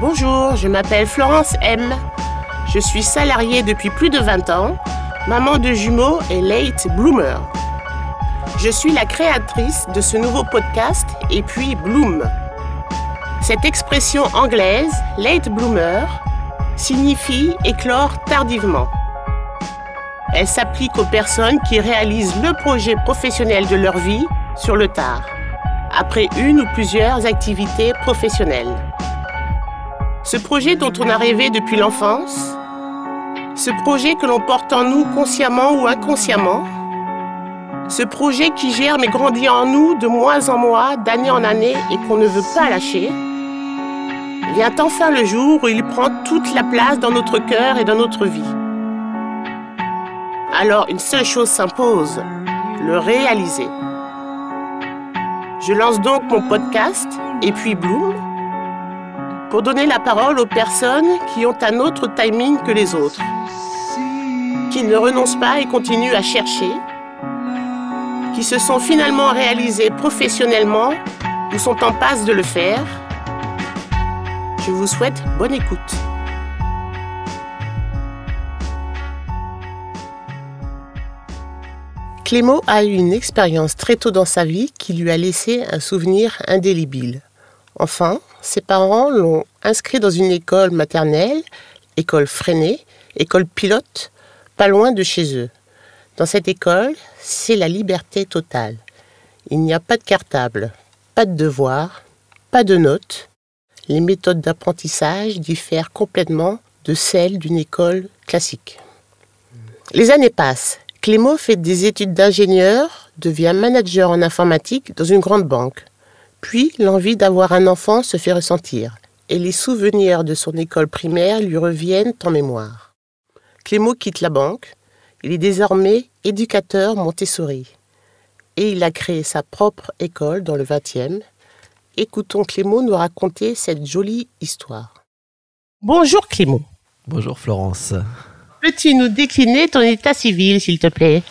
Bonjour, je m'appelle Florence M. Je suis salariée depuis plus de 20 ans, maman de jumeaux et late bloomer. Je suis la créatrice de ce nouveau podcast et puis Bloom. Cette expression anglaise, late bloomer, signifie éclore tardivement. Elle s'applique aux personnes qui réalisent le projet professionnel de leur vie sur le tard, après une ou plusieurs activités professionnelles. Ce projet dont on a rêvé depuis l'enfance, ce projet que l'on porte en nous consciemment ou inconsciemment, ce projet qui germe et grandit en nous de mois en mois, d'année en année et qu'on ne veut pas lâcher, vient enfin le jour où il prend toute la place dans notre cœur et dans notre vie. Alors une seule chose s'impose, le réaliser. Je lance donc mon podcast et puis Bloom pour donner la parole aux personnes qui ont un autre timing que les autres, qui ne renoncent pas et continuent à chercher, qui se sont finalement réalisées professionnellement ou sont en passe de le faire. Je vous souhaite bonne écoute. Clément a eu une expérience très tôt dans sa vie qui lui a laissé un souvenir indélébile. Enfin, ses parents l'ont inscrit dans une école maternelle, école freinée, école pilote, pas loin de chez eux. Dans cette école, c'est la liberté totale. Il n'y a pas de cartable, pas de devoirs, pas de notes. Les méthodes d'apprentissage diffèrent complètement de celles d'une école classique. Les années passent Clément fait des études d'ingénieur, devient manager en informatique dans une grande banque. Puis l'envie d'avoir un enfant se fait ressentir, et les souvenirs de son école primaire lui reviennent en mémoire. Clément quitte la banque, il est désormais éducateur Montessori, et il a créé sa propre école dans le 20e. Écoutons Clément nous raconter cette jolie histoire. Bonjour Clément. Bonjour Florence. Peux-tu nous décliner ton état civil, s'il te plaît?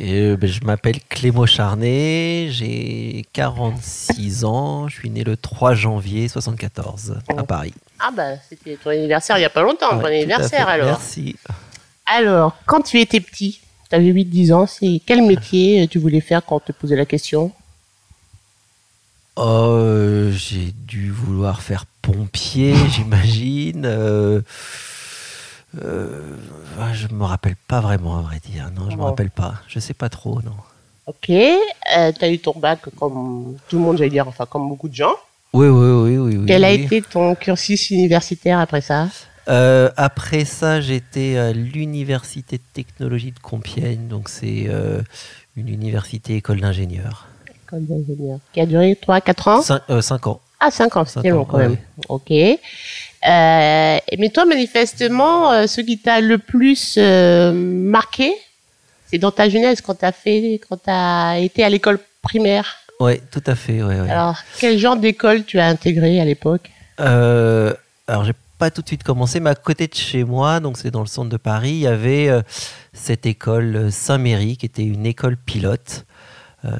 Euh, ben, Je m'appelle Clément Charnet, j'ai 46 ans, je suis né le 3 janvier 74 à Paris. Ah ben, c'était ton anniversaire il n'y a pas longtemps, ton anniversaire alors. Merci. Alors, quand tu étais petit, tu avais 8-10 ans, c'est quel métier tu voulais faire quand on te posait la question? Oh, euh, j'ai dû vouloir faire pompier, j'imagine. Euh, euh, je me rappelle pas vraiment, à vrai dire. Non, je me rappelle pas. Je sais pas trop, non. Ok. Euh, tu as eu ton bac comme tout le monde, j'allais dire, enfin, comme beaucoup de gens. Oui, oui, oui. oui, Quel a été ton cursus universitaire après ça? Euh, Après ça, j'étais à l'Université de technologie de Compiègne. Donc, c'est euh, une université école d'ingénieur. École d'ingénieur. Qui a duré 3-4 ans? 5, ans. Ah, 5 ans, c'était long quand même. Ok. Euh, mais toi, manifestement, euh, ce qui t'a le plus euh, marqué, c'est dans ta jeunesse, quand tu as, fait, quand as été à l'école primaire. Oui, tout à fait. Ouais, ouais. Alors, quel genre d'école tu as intégré à l'époque? Euh, Alors, j'ai pas tout de suite commencé, mais à côté de chez moi, donc c'est dans le centre de Paris, il y avait cette école Saint-Méry, qui était une école pilote. Euh,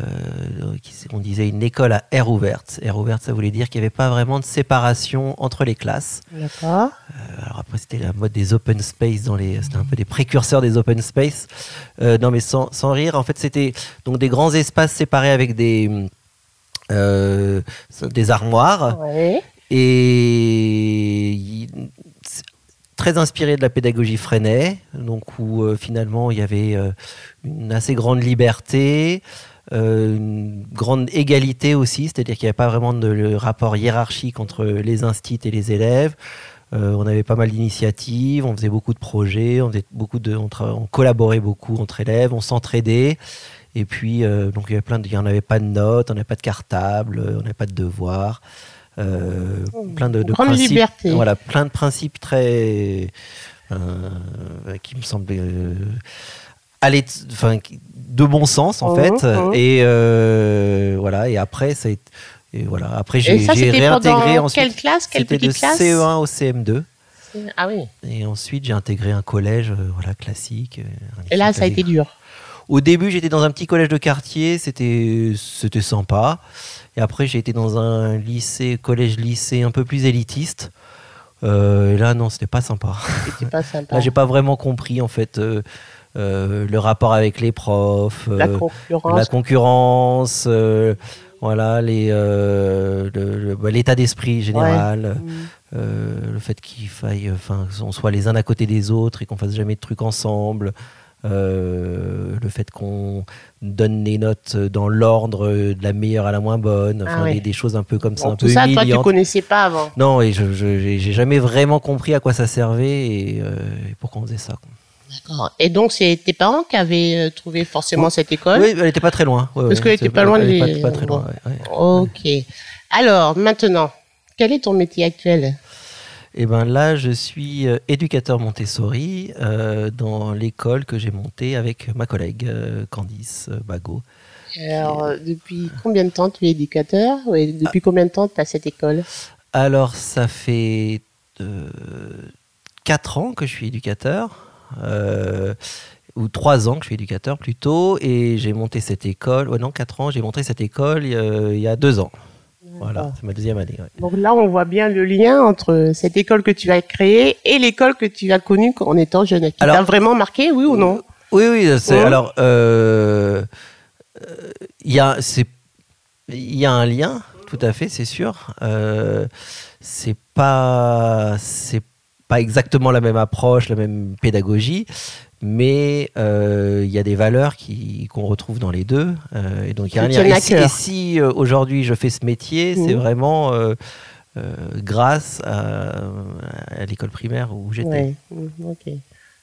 on disait une école à air ouverte. Air ouverte, ça voulait dire qu'il n'y avait pas vraiment de séparation entre les classes. D'accord. Euh, alors après, c'était la mode des open space, dans les, c'était un peu des précurseurs des open space. Euh, non, mais sans, sans, rire, en fait, c'était donc des grands espaces séparés avec des, des armoires. Ouais. Et très inspiré de la pédagogie Freinet, donc où finalement il y avait une assez grande liberté, euh, une grande égalité aussi, c'est-à-dire qu'il n'y avait pas vraiment de rapport hiérarchique entre les instits et les élèves. Euh, on avait pas mal d'initiatives, on faisait beaucoup de projets, on, faisait beaucoup de, on, on collaborait beaucoup entre élèves, on s'entraidait. Et puis, euh, donc il y avait plein de, il n'y en avait pas de notes, on n'avait pas de cartable, on n'avait pas de devoirs. Euh, plein de, de principes, liberté. voilà, plein de principes très qui me semblaient aller, enfin, de bon sens en Mmh, fait. mmh. Et euh, voilà. Et après, ça a été- et voilà. Après, j'ai réintégré pendant ensuite. quelle classe Quelle C'était de petite classe CE1 au CM2. Ah oui. Et ensuite, j'ai intégré un collège, euh, voilà, classique. euh, Et là, lycée ça a été dur. Au début, j'étais dans un petit collège de quartier, c'était c'était sympa. Et après, j'ai été dans un lycée, collège-lycée un peu plus élitiste. Euh, et là, non, c'était pas sympa. C'était pas sympa. Là, j'ai pas vraiment compris en fait euh, le rapport avec les profs, La euh, concurrence. la concurrence, euh, voilà, les, euh, bah, l'état d'esprit général, Mm. euh, le fait qu'il faille, enfin, qu'on soit les uns à côté des autres et qu'on fasse jamais de trucs ensemble. euh, le fait qu'on donne les notes dans l'ordre de la meilleure à la moins bonne, enfin Ah ouais. des, des choses un peu comme ça, Bon, un tout peu ça, toi, tu connaissais pas avant. Non, et je j'ai jamais vraiment compris à quoi ça servait et, euh, et pourquoi on faisait ça. quoi. D'accord. Et donc, c'est tes parents qui avaient euh, trouvé forcément Oui. cette école Oui, elle était pas très loin. ouais, Parce ouais, qu'elle était c'est- pas loin elle des- était pas, pas très loin. ouais. Ok. Alors, maintenant, quel est ton métier actuel? Et ben là, je suis euh, éducateur Montessori euh, dans l'école que j'ai montée avec ma collègue euh, Candice euh, Bagot. Alors, euh, depuis combien de temps tu es éducateur? Et depuis combien de temps tu as cette école? Alors, ça fait 4 ans que je suis éducateur. Euh, ou 3 ans que je suis éducateur plutôt, et j'ai monté cette école, ouais non, 4 ans, j'ai monté cette école euh, il y a 2 ans. Voilà, c'est ma deuxième année. ouais. Donc là, on voit bien le lien entre cette école que tu as créée et l'école que tu as connue en étant jeune. Qui Alors- t'a vraiment marqué, oui ou non? Oui, oui, c'est alors euh, euh, il y a c'est y a un lien, tout à fait, c'est sûr. C'est pas c'est pas exactement la même approche, la même pédagogie, mais euh, il y a des valeurs qui qu'on retrouve dans les deux. euh, et donc il y a un lien. Et si, euh, aujourd'hui je fais ce métier, c'est Mhm. vraiment grâce à, à l'école primaire où j'étais. Ouais, mm, ok.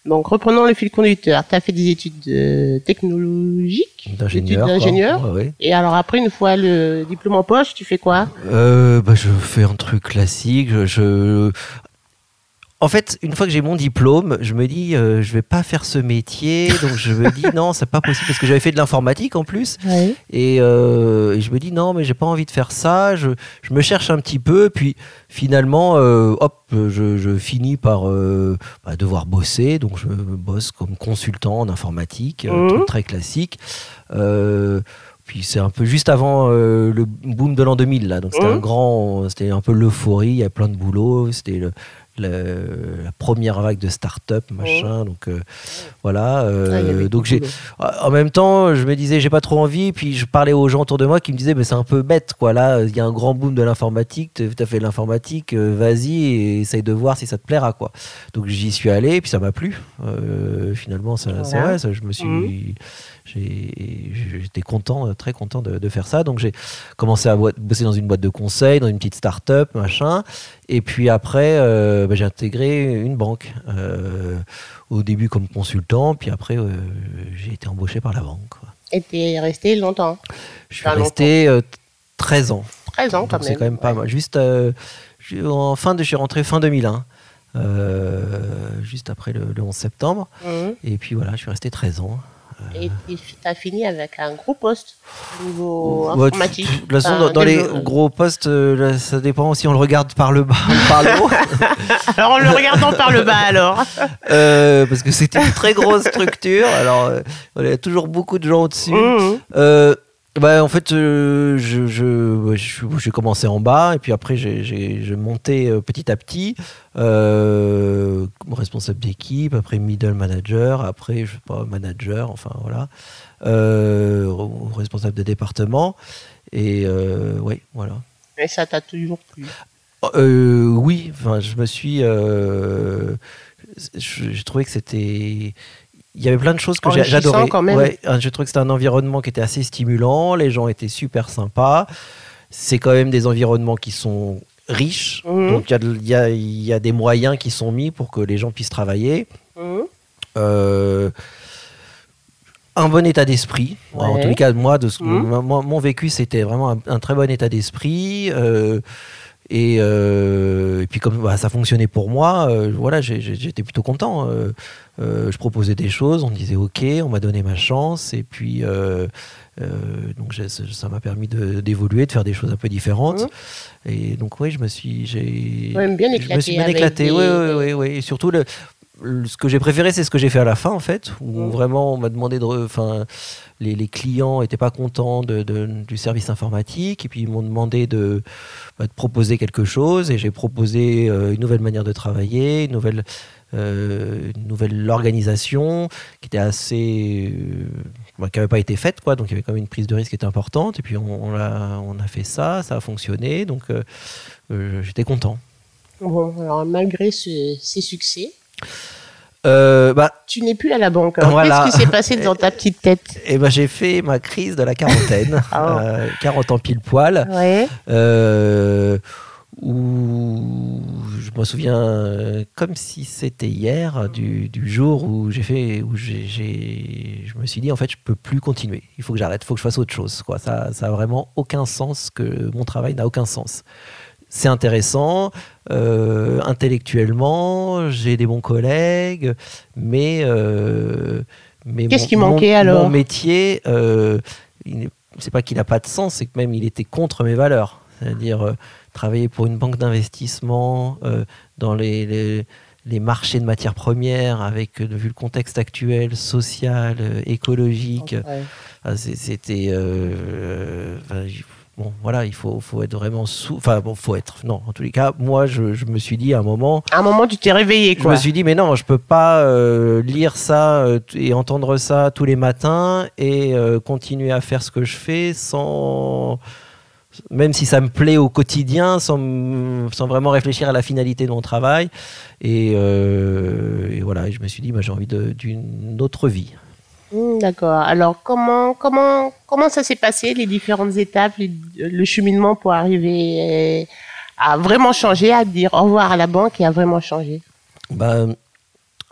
Donc, reprenons le fil conducteur. Tu as fait des études technologiques D'ingénieur. D'ingénieur Ouais, ouais. Et alors, après, une fois le diplôme en poche, tu fais quoi? Euh, bah, je fais un truc classique. Je, je- En fait, une fois que j'ai mon diplôme, je me dis, euh, je vais pas faire ce métier. Donc je me dis, non, c'est pas possible parce que j'avais fait de l'informatique en plus. Et, euh, et je me dis, non, mais j'ai pas envie de faire ça. Je, je me cherche un petit peu. Puis finalement, euh, hop, je, je finis par euh, bah, devoir bosser. Donc je bosse comme consultant en informatique, un Mhm. truc très classique. Puis c'est un peu juste avant le boom de l'an 2000 là, donc c'était un grand, c'était un peu l'euphorie, il y a plein de boulot, c'était le- le- la première vague de start-up machin, donc euh, voilà. euh, Ah, avait donc j'ai, en même temps, je me disais j'ai pas trop envie, puis je parlais aux gens autour de moi qui me disaient mais c'est un peu bête quoi là, il y a un grand boom de l'informatique, tu as fait de l'informatique, euh, vas-y et essaye de voir si ça te plaira quoi. Donc j'y suis allé, puis ça m'a plu. Euh, finalement, ça, c'est Voilà. vrai, ça, je me suis, Mhm. j'ai- j'étais content, très content de, de faire ça. Donc j'ai commencé à bosser dans une boîte de conseil, dans une petite start-up, machin. Et puis après, euh, bah, j'ai intégré une banque. euh, au début comme consultant, puis après euh, j'ai été embauché par la banque. quoi. Et tu es resté longtemps Je suis resté euh, 13 ans. 13 ans quand Donc même. c'est quand même pas Ouais. mal. Juste en fin de, je suis rentré fin 2001, euh, juste après le, le 11 septembre. Mhm. Et puis voilà, je suis resté 13 ans. Et tu as fini avec un gros poste au niveau Ouais, informatique. de toute façon, Enfin, dans, dans les gros postes, euh, là, ça dépend si on le regarde par le bas ou par le haut. Alors, en le regardant par le bas, alors. Euh, parce que c'était une très grosse structure. Alors, euh, il y a toujours beaucoup de gens au-dessus. Euh, bah, en fait, euh, je, je, j'ai commencé en bas et puis après, j'ai- monté euh, petit à petit. Euh, responsable d'équipe, après middle manager, après, je sais pas, manager, enfin voilà. Euh, re- responsable de département. Et ouais, voilà. Et ça t'a toujours plu? Euh, oui, enfin, je me suis. J'ai trouvé que c'était. Il y avait plein de choses que j'adorais. quand même. Ouais, je trouvais que c'était un environnement qui était assez stimulant. Les gens étaient super sympas. C'est quand même des environnements qui sont riches. Mhm. Donc il y a y, y des moyens qui sont mis pour que les gens puissent travailler. Mhm. Euh, un bon état d'esprit. En tous les cas, moi, de ce, Mhm. mon vécu, c'était vraiment un, un très bon état d'esprit. euh, et, euh, et puis comme bah, ça fonctionnait pour moi, euh, voilà, j'étais plutôt content. euh, je proposais des choses, on me disait OK, on m'a donné ma chance, et puis donc ça m'a permis d'évoluer, de, faire des choses un peu différentes. Mhm. Et donc oui, je me suis, j'ai, bien je me éclaté suis bien éclaté. oui, oui, oui. Et surtout le, ce que j'ai préféré, c'est ce que j'ai fait à la fin, en fait, où vraiment on m'a demandé de. Enfin, les, les, clients n'étaient pas contents de, du service informatique, et puis ils m'ont demandé de, bah, de, proposer quelque chose, et j'ai proposé euh, une nouvelle manière de travailler, une nouvelle, euh, une nouvelle organisation qui était assez. Euh, bah, qui n'avait pas été faite, quoi, donc il y avait quand même une prise de risque qui était importante, et puis on, on, a, on a fait ça, ça a fonctionné, donc j'étais content. Bon, alors malgré ce, ces succès, euh, bah, tu n'es plus à la banque. Qu'est-ce qui s'est passé dans ta petite tête Eh ben, j'ai fait ma crise de la quarantaine, 40 ah. euh, ans pile poil, ouais. euh, où je me souviens comme si c'était hier du, du, jour où j'ai fait, où j'ai, je me suis dit en fait je peux plus continuer. Il faut que j'arrête, il faut que je fasse autre chose. Quoi. Ça, ça a vraiment aucun sens que mon travail n'a aucun sens c'est intéressant euh, intellectuellement, j'ai des bons collègues, mais, euh, mais qu'est-ce qui manquait alors Mon métier, euh, c'est pas qu'il n'a pas de sens, c'est que même il était contre mes valeurs. C'est-à-dire euh, travailler pour une banque d'investissement dans les, les, marchés de matières premières, avec vu le contexte actuel, social, écologique, c'était bon, voilà, il faut, faut être vraiment sous. Enfin, bon, faut être. Non, en tous les cas, moi, je, je me suis dit à un moment. À un moment, tu t'es réveillé, quoi. Je me suis dit, mais non, je peux pas euh, lire ça euh, et entendre ça tous les matins et euh, continuer à faire ce que je fais sans. Même si ça me plaît au quotidien, sans, sans vraiment réfléchir à la finalité de mon travail. Et, et voilà, je me suis dit, bah, j'ai envie d'une autre vie. Hmm, d'accord. Alors, comment, comment, comment ça s'est passé, les différentes étapes, le cheminement pour arriver euh, à vraiment changer, à dire au revoir à la banque et à vraiment changer? Bah,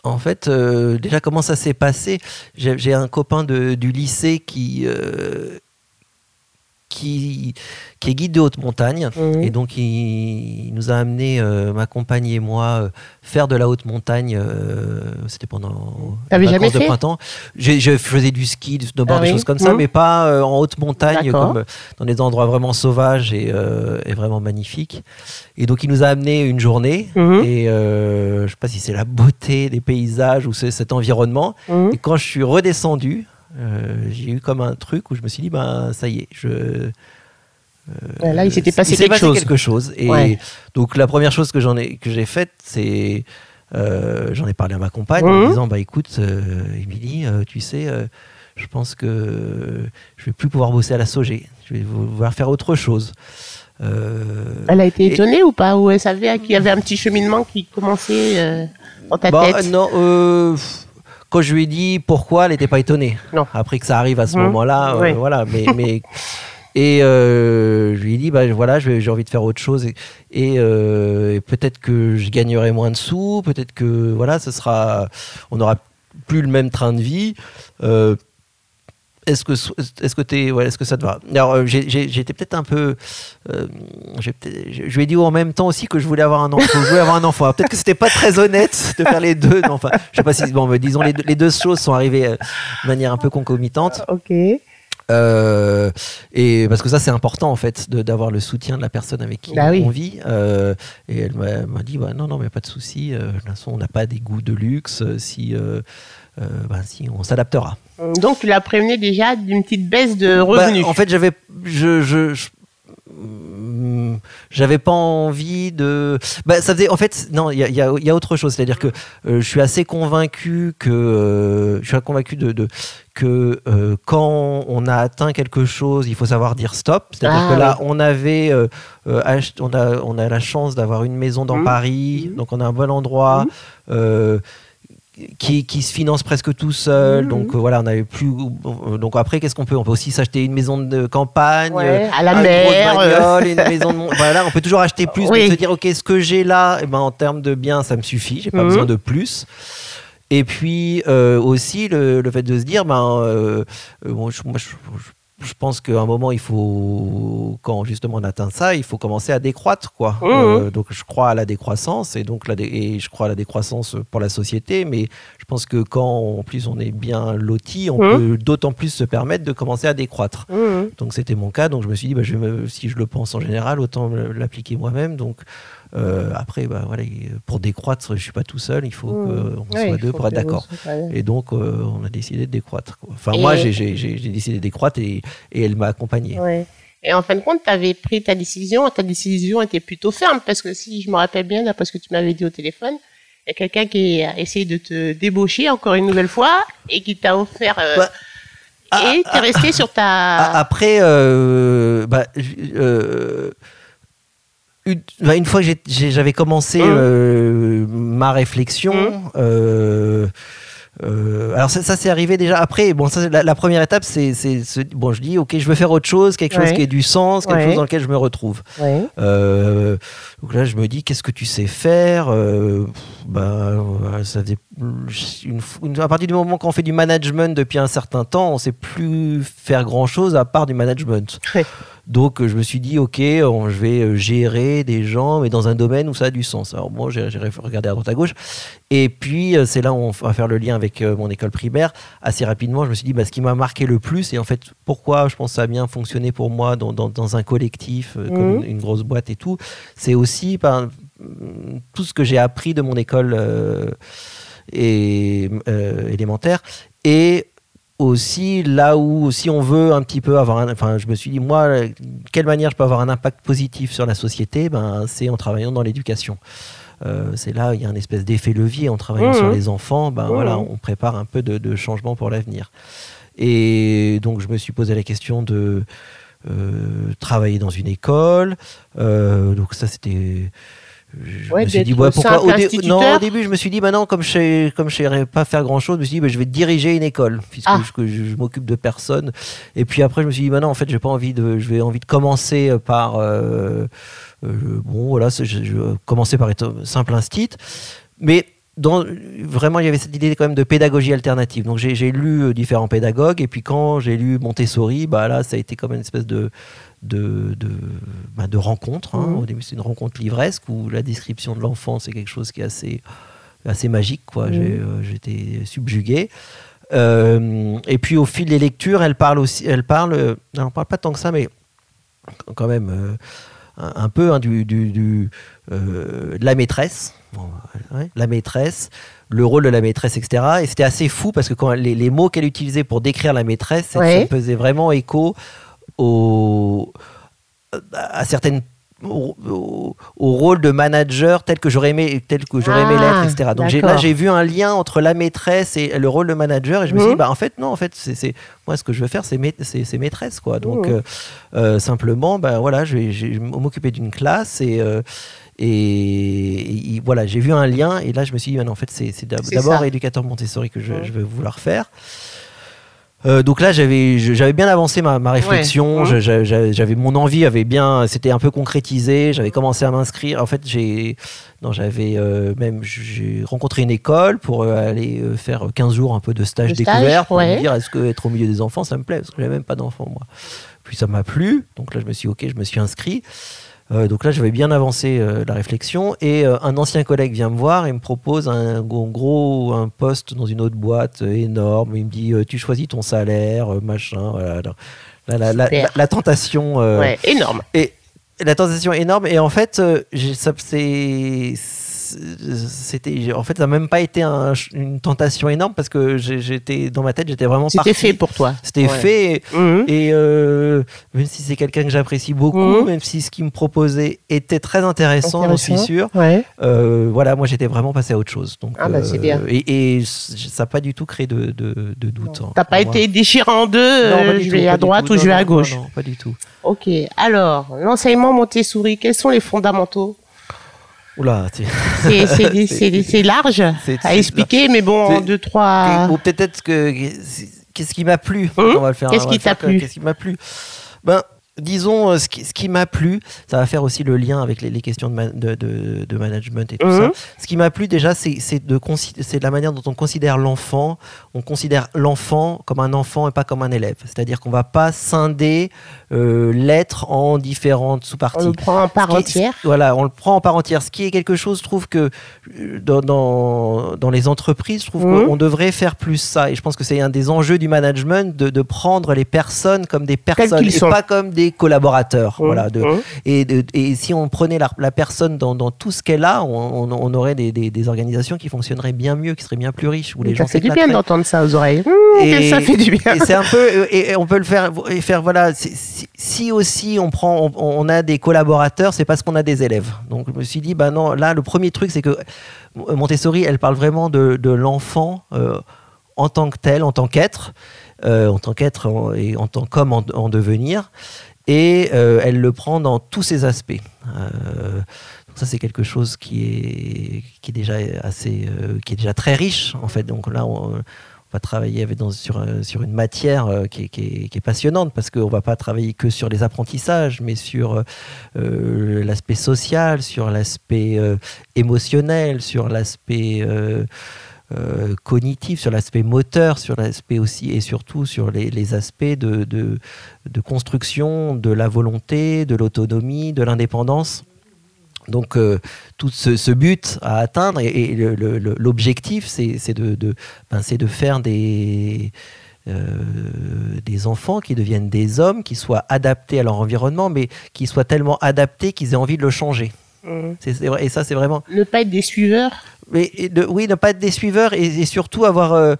En fait, euh, déjà, comment ça s'est passé? J'ai un copain du lycée qui, euh, qui, qui est guide de haute montagne. Mhm. Et donc, il, nous a amené, euh, ma compagne et moi, euh, faire de la haute montagne. Euh, c'était pendant les vacances de printemps. Je faisais du ski, du snowboard, ah des choses comme ça, mhm. mais pas en haute montagne, comme dans des endroits vraiment sauvages et, et, vraiment magnifiques. Et donc, il nous a amené une journée. Mhm. Et je ne sais pas si c'est la beauté des paysages ou cet environnement. Et quand je suis redescendu, euh, j'ai eu comme un truc où je me suis dit, ben ça y est, je. Euh, là, il s'était passé, quelque, chose. quelque chose. Et donc, la première chose que j'en ai que j'ai faite, c'est euh, j'en ai parlé à ma compagne en mhm. disant, bah écoute, Émilie, tu sais, je pense que je vais plus pouvoir bosser à la SOG. Je vais vouloir faire autre chose. elle a été étonnée ou pas? Ou elle savait qu'il y avait un petit cheminement qui commençait dans ta bah, tête? Non, quand je lui ai dit pourquoi, elle n'était pas étonnée. Non. Après que ça arrive à ce mmh. moment-là, euh, voilà. Mais, mais et euh, je lui ai dit, bah voilà, j'ai envie de faire autre chose et, euh, peut-être que je gagnerai moins de sous, peut-être que voilà, ce sera, on n'aura plus le même train de vie est-ce que est-ce que es, ouais, est-ce que ça te va? Alors euh, j'étais peut-être un peu, euh, je lui ai dit en même temps aussi que je voulais avoir un enfant. Je voulais avoir un enfant. Peut-être que c'était pas très honnête de faire les deux. enfin, je sais pas si bon, mais disons les deux, les deux choses sont arrivées euh, de manière un peu concomitante. ok. et parce que ça c'est important en fait d'avoir le soutien de la personne avec qui bah on vit. et elle m'a dit bah, non non mais pas de souci. de toute façon on n'a pas des goûts de luxe. Si bah, si on s'adaptera. Donc tu l'as prévenu déjà d'une petite baisse de bah, revenus. en fait, j'avais, je, j'avais pas envie de. Bah, ça faisait. En fait, non, il y a, autre chose. C'est-à-dire que euh, je suis assez convaincu que euh, je suis convaincu de, que euh, quand on a atteint quelque chose, il faut savoir dire stop. C'est-à-dire ah que là, on avait, on a, on a la chance d'avoir une maison dans mmh. Paris, mmh. donc on a un bon endroit. Mmh qui, qui, se finance presque tout seul. Mhm. Donc euh, voilà, on avait plus. Euh, donc après, qu'est-ce qu'on peut? On peut aussi s'acheter une maison de campagne, à la mer, bagnole, une maison. De... voilà, on peut toujours acheter plus, oui. se dire ok, ce que j'ai là, eh ben en termes de biens, ça me suffit. J'ai pas mhm. besoin de plus. Et puis euh, aussi le, le, fait de se dire, ben, moi, je, moi, je, je pense qu'à un moment, il faut, quand justement on atteint ça, il faut commencer à décroître. Quoi. Mmh, mmh. donc je crois à la décroissance et donc la et je crois à la décroissance pour la société, mais je pense que quand en plus on est bien loti, on mmh. peut d'autant plus se permettre de commencer à décroître. Donc c'était mon cas, donc je me suis dit, bah, je si je le pense en général, autant l'appliquer moi-même. Donc Euh, après, bah, voilà, pour décroître, je ne suis pas tout seul, il faut Mmh. qu'on soit deux pour être d'accord. Et donc, euh, on a décidé de décroître. quoi. Enfin, Et- moi, j'ai- décidé de décroître et, et elle m'a accompagné. Ouais. Et en fin de compte, tu avais pris ta décision, ta décision était plutôt ferme, parce que si je me rappelle bien, d'après ce que tu m'avais dit au téléphone, il y a quelqu'un qui a essayé de te débaucher encore une nouvelle fois et qui t'a offert. euh, Bah, ah, et tu es resté sur ta. A- Après, euh, bah, euh, une, bah, une fois que j'avais commencé Mmh. euh, ma réflexion, Mmh. euh, euh, alors ça, ça, c'est arrivé déjà après. Bon, ça, la, la première étape, c'est bon, je dis ok, je veux faire autre chose, quelque chose qui ait du sens, quelque Ouais. chose dans lequel je me retrouve. Ouais. Donc là, je me dis, qu'est-ce que tu sais faire bah, voilà, ça faisait une, une- à partir du moment qu'on fait du management depuis un certain temps, on sait plus faire grand-chose à part du management. Donc, euh, je me suis dit, ok, on- je vais euh, gérer des gens, mais dans un domaine où ça a du sens. Alors, moi, j'ai regardé à droite à gauche. Et puis, euh, c'est là où on va faire le lien avec mon école primaire. Assez rapidement, je me suis dit, bah, ce qui m'a marqué le plus, et en fait, pourquoi je pense que ça a bien fonctionné pour moi dans, dans- dans un collectif, comme Mhm. une, grosse boîte et tout, c'est aussi ben, tout ce que j'ai appris de mon école euh, et, euh, élémentaire. Et aussi là où si on veut un petit peu avoir un, enfin je me suis dit moi quelle manière je peux avoir un impact positif sur la société ben c'est en travaillant dans l'éducation. Euh, c'est là il y a un espèce d'effet levier en travaillant sur les enfants. Ben voilà on prépare un peu de, de changement pour l'avenir. Et donc je me suis posé la question de euh, travailler dans une école. Euh, donc ça c'était je Ouais, me suis dit ouais, pourquoi au, dé- non, au début je me suis dit maintenant comme je sais comme je sais pas faire grand chose je me suis dit bah, je vais diriger une école puisque Ah. je, je- je m'occupe de personne et puis après je me suis dit maintenant en fait j'ai pas envie de je vais envie de commencer euh, par euh, euh, bon voilà je, je commencer par être simple instit mais dans, vraiment, il y avait cette idée quand même de pédagogie alternative. Donc, j'ai lu euh, différents pédagogues, et puis quand j'ai lu Montessori, bah là, ça a été comme une espèce de, de, de, bah, de rencontre. hein. Mhm. Au début, c'est une rencontre livresque où la description de l'enfant, c'est quelque chose qui est assez, assez magique. quoi. J'ai, euh, J'étais subjugué. Euh, et puis, au fil des lectures, elle parle aussi. Elle parle, elle parle pas tant que ça, mais quand même euh, un, un peu hein, du, du- du, euh, de la maîtresse. Bon, ouais, la maîtresse, le rôle de la maîtresse, etc. Et c'était assez fou parce que quand les, les mots qu'elle utilisait pour décrire la maîtresse, ça- Ouais. ça faisait vraiment écho au, à certaines au, au- au rôle de manager tel que j'aurais aimé tel que j'aurais aimé Ah, l'être etc donc là j'ai vu un lien entre la maîtresse et le rôle de manager et je me suis Mhm. dit bah en fait non en fait c'est moi ce que je veux faire c'est ma- c'est c'est maîtresse quoi donc Mhm. euh, euh, simplement ben voilà je vais, m'occuper d'une classe et euh, et, et voilà j'ai vu un lien et là je me suis dit ben, en fait c'est c'est d'ab- C'est d'abord éducateur Montessori que je, Mhm. je vais vouloir faire euh, donc là, j'avais, j'avais bien avancé ma, ma réflexion. Ouais. J'avais mon envie, avait bien, c'était un peu concrétisé. J'avais commencé à m'inscrire. En fait, j'ai, non, j'avais euh, même, j'ai rencontré une école pour euh, aller faire 15 jours un peu de stage stage, découvert pour ouais. me dire est-ce que être au milieu des enfants, ça me plaît? Parce que j'avais même pas d'enfants moi. Puis ça m'a plu. Donc là, je me suis dit, ok, je me suis inscrit. Euh, donc là, j'avais bien avancé euh, la réflexion et euh, un ancien collègue vient me voir et me propose un gros, un poste dans une autre boîte énorme. Il me dit tu choisis ton salaire, machin. Voilà. La, la- la- la- tentation. Ouais, énorme. et la tentation est énorme et en fait ça c'est c'était en fait ça n'a même pas été un- une tentation énorme parce que j'étais dans ma tête j'étais vraiment C'était fait pour toi. c'était Ouais. fait et, Mhm. et, euh, même si c'est quelqu'un que j'apprécie beaucoup Mhm. même si ce qu'il me proposait était très intéressant, j'en suis sûr Ouais. euh, voilà moi j'étais vraiment passé à autre chose donc Ah, bah, c'est bien. et, et ça n'a pas du tout créé de, de, de doute hein, T'as pas moi. été déchiré en deux, Non, euh, pas du je tout, vais à droite tout. ou je vais à gauche. non, non, pas du tout Ok, alors, l'enseignement Montessori, quels sont les fondamentaux? Oula, C'est- large à expliquer, mais bon, en deux, trois... Ou peut-être que qu'est-ce qui m'a plu? On va le faire. qu'est-ce qui t'a plu Qu'est-ce qui m'a plu? Ben, disons euh, ce qui, ce qui m'a plu. Ça va faire aussi le lien avec les, les questions de, ma- de, de- de management et tout Hum. ça. Ce qui m'a plu déjà, c'est de la manière dont on considère l'enfant. On considère l'enfant comme un enfant et pas comme un élève. C'est-à-dire qu'on va pas scinder euh, l'être en différentes On sous-parties. le prend en part qui entière. Voilà, on le prend en part entière. Ce qui est quelque chose, je trouve que euh, dans, dans, dans les entreprises, je trouve Mhm. qu'on devrait faire plus ça. Et je pense que c'est un des enjeux du management de, prendre les personnes comme des personnes et sont. pas comme des, des collaborateurs. Mmh, Voilà, de, mmh. et, de- et si on prenait la, la personne dans, dans tout ce qu'elle a, on, on- on aurait des, des- des organisations qui fonctionneraient bien mieux, qui seraient bien plus riches, où les gens ça fait du bien d'entendre ça aux oreilles. Mmh, que ça fait du bien. et c'est un peu, et, et on peut le faire, et faire voilà. Si, si- si aussi on prend, on, on a des collaborateurs, c'est parce qu'on a des élèves. Donc je me suis dit, bah non, là le premier truc, c'est que Montessori, elle parle vraiment de, de l'enfant euh, en tant que tel, en tant qu'être, euh, en tant qu'être et en tant qu'homme en, en devenir, et euh, elle le prend dans tous ses aspects. Euh, ça c'est quelque chose qui est déjà assez, euh, qui est déjà très riche en fait. Donc là on, va travailler euh, sur une matière qui, est, passionnante parce qu'on ne va pas travailler que sur les apprentissages, mais sur l'aspect social, sur l'aspect émotionnel, sur l'aspect euh, cognitif, sur l'aspect moteur, sur l'aspect aussi et surtout sur les, les aspects de, de, de construction de la volonté, de l'autonomie, de l'indépendance. Donc euh, tout ce, ce but à atteindre et, l'objectif, c'est c'est de, de, ben, c'est de faire des, euh, des enfants qui deviennent des hommes, qui soient adaptés à leur environnement, mais qui soient tellement adaptés qu'ils aient envie de le changer. Mmh. C'est- c'est vrai- et ça, c'est vraiment Ne pas être des suiveurs. Et de- oui, ne pas être des suiveurs et, et surtout avoir euh,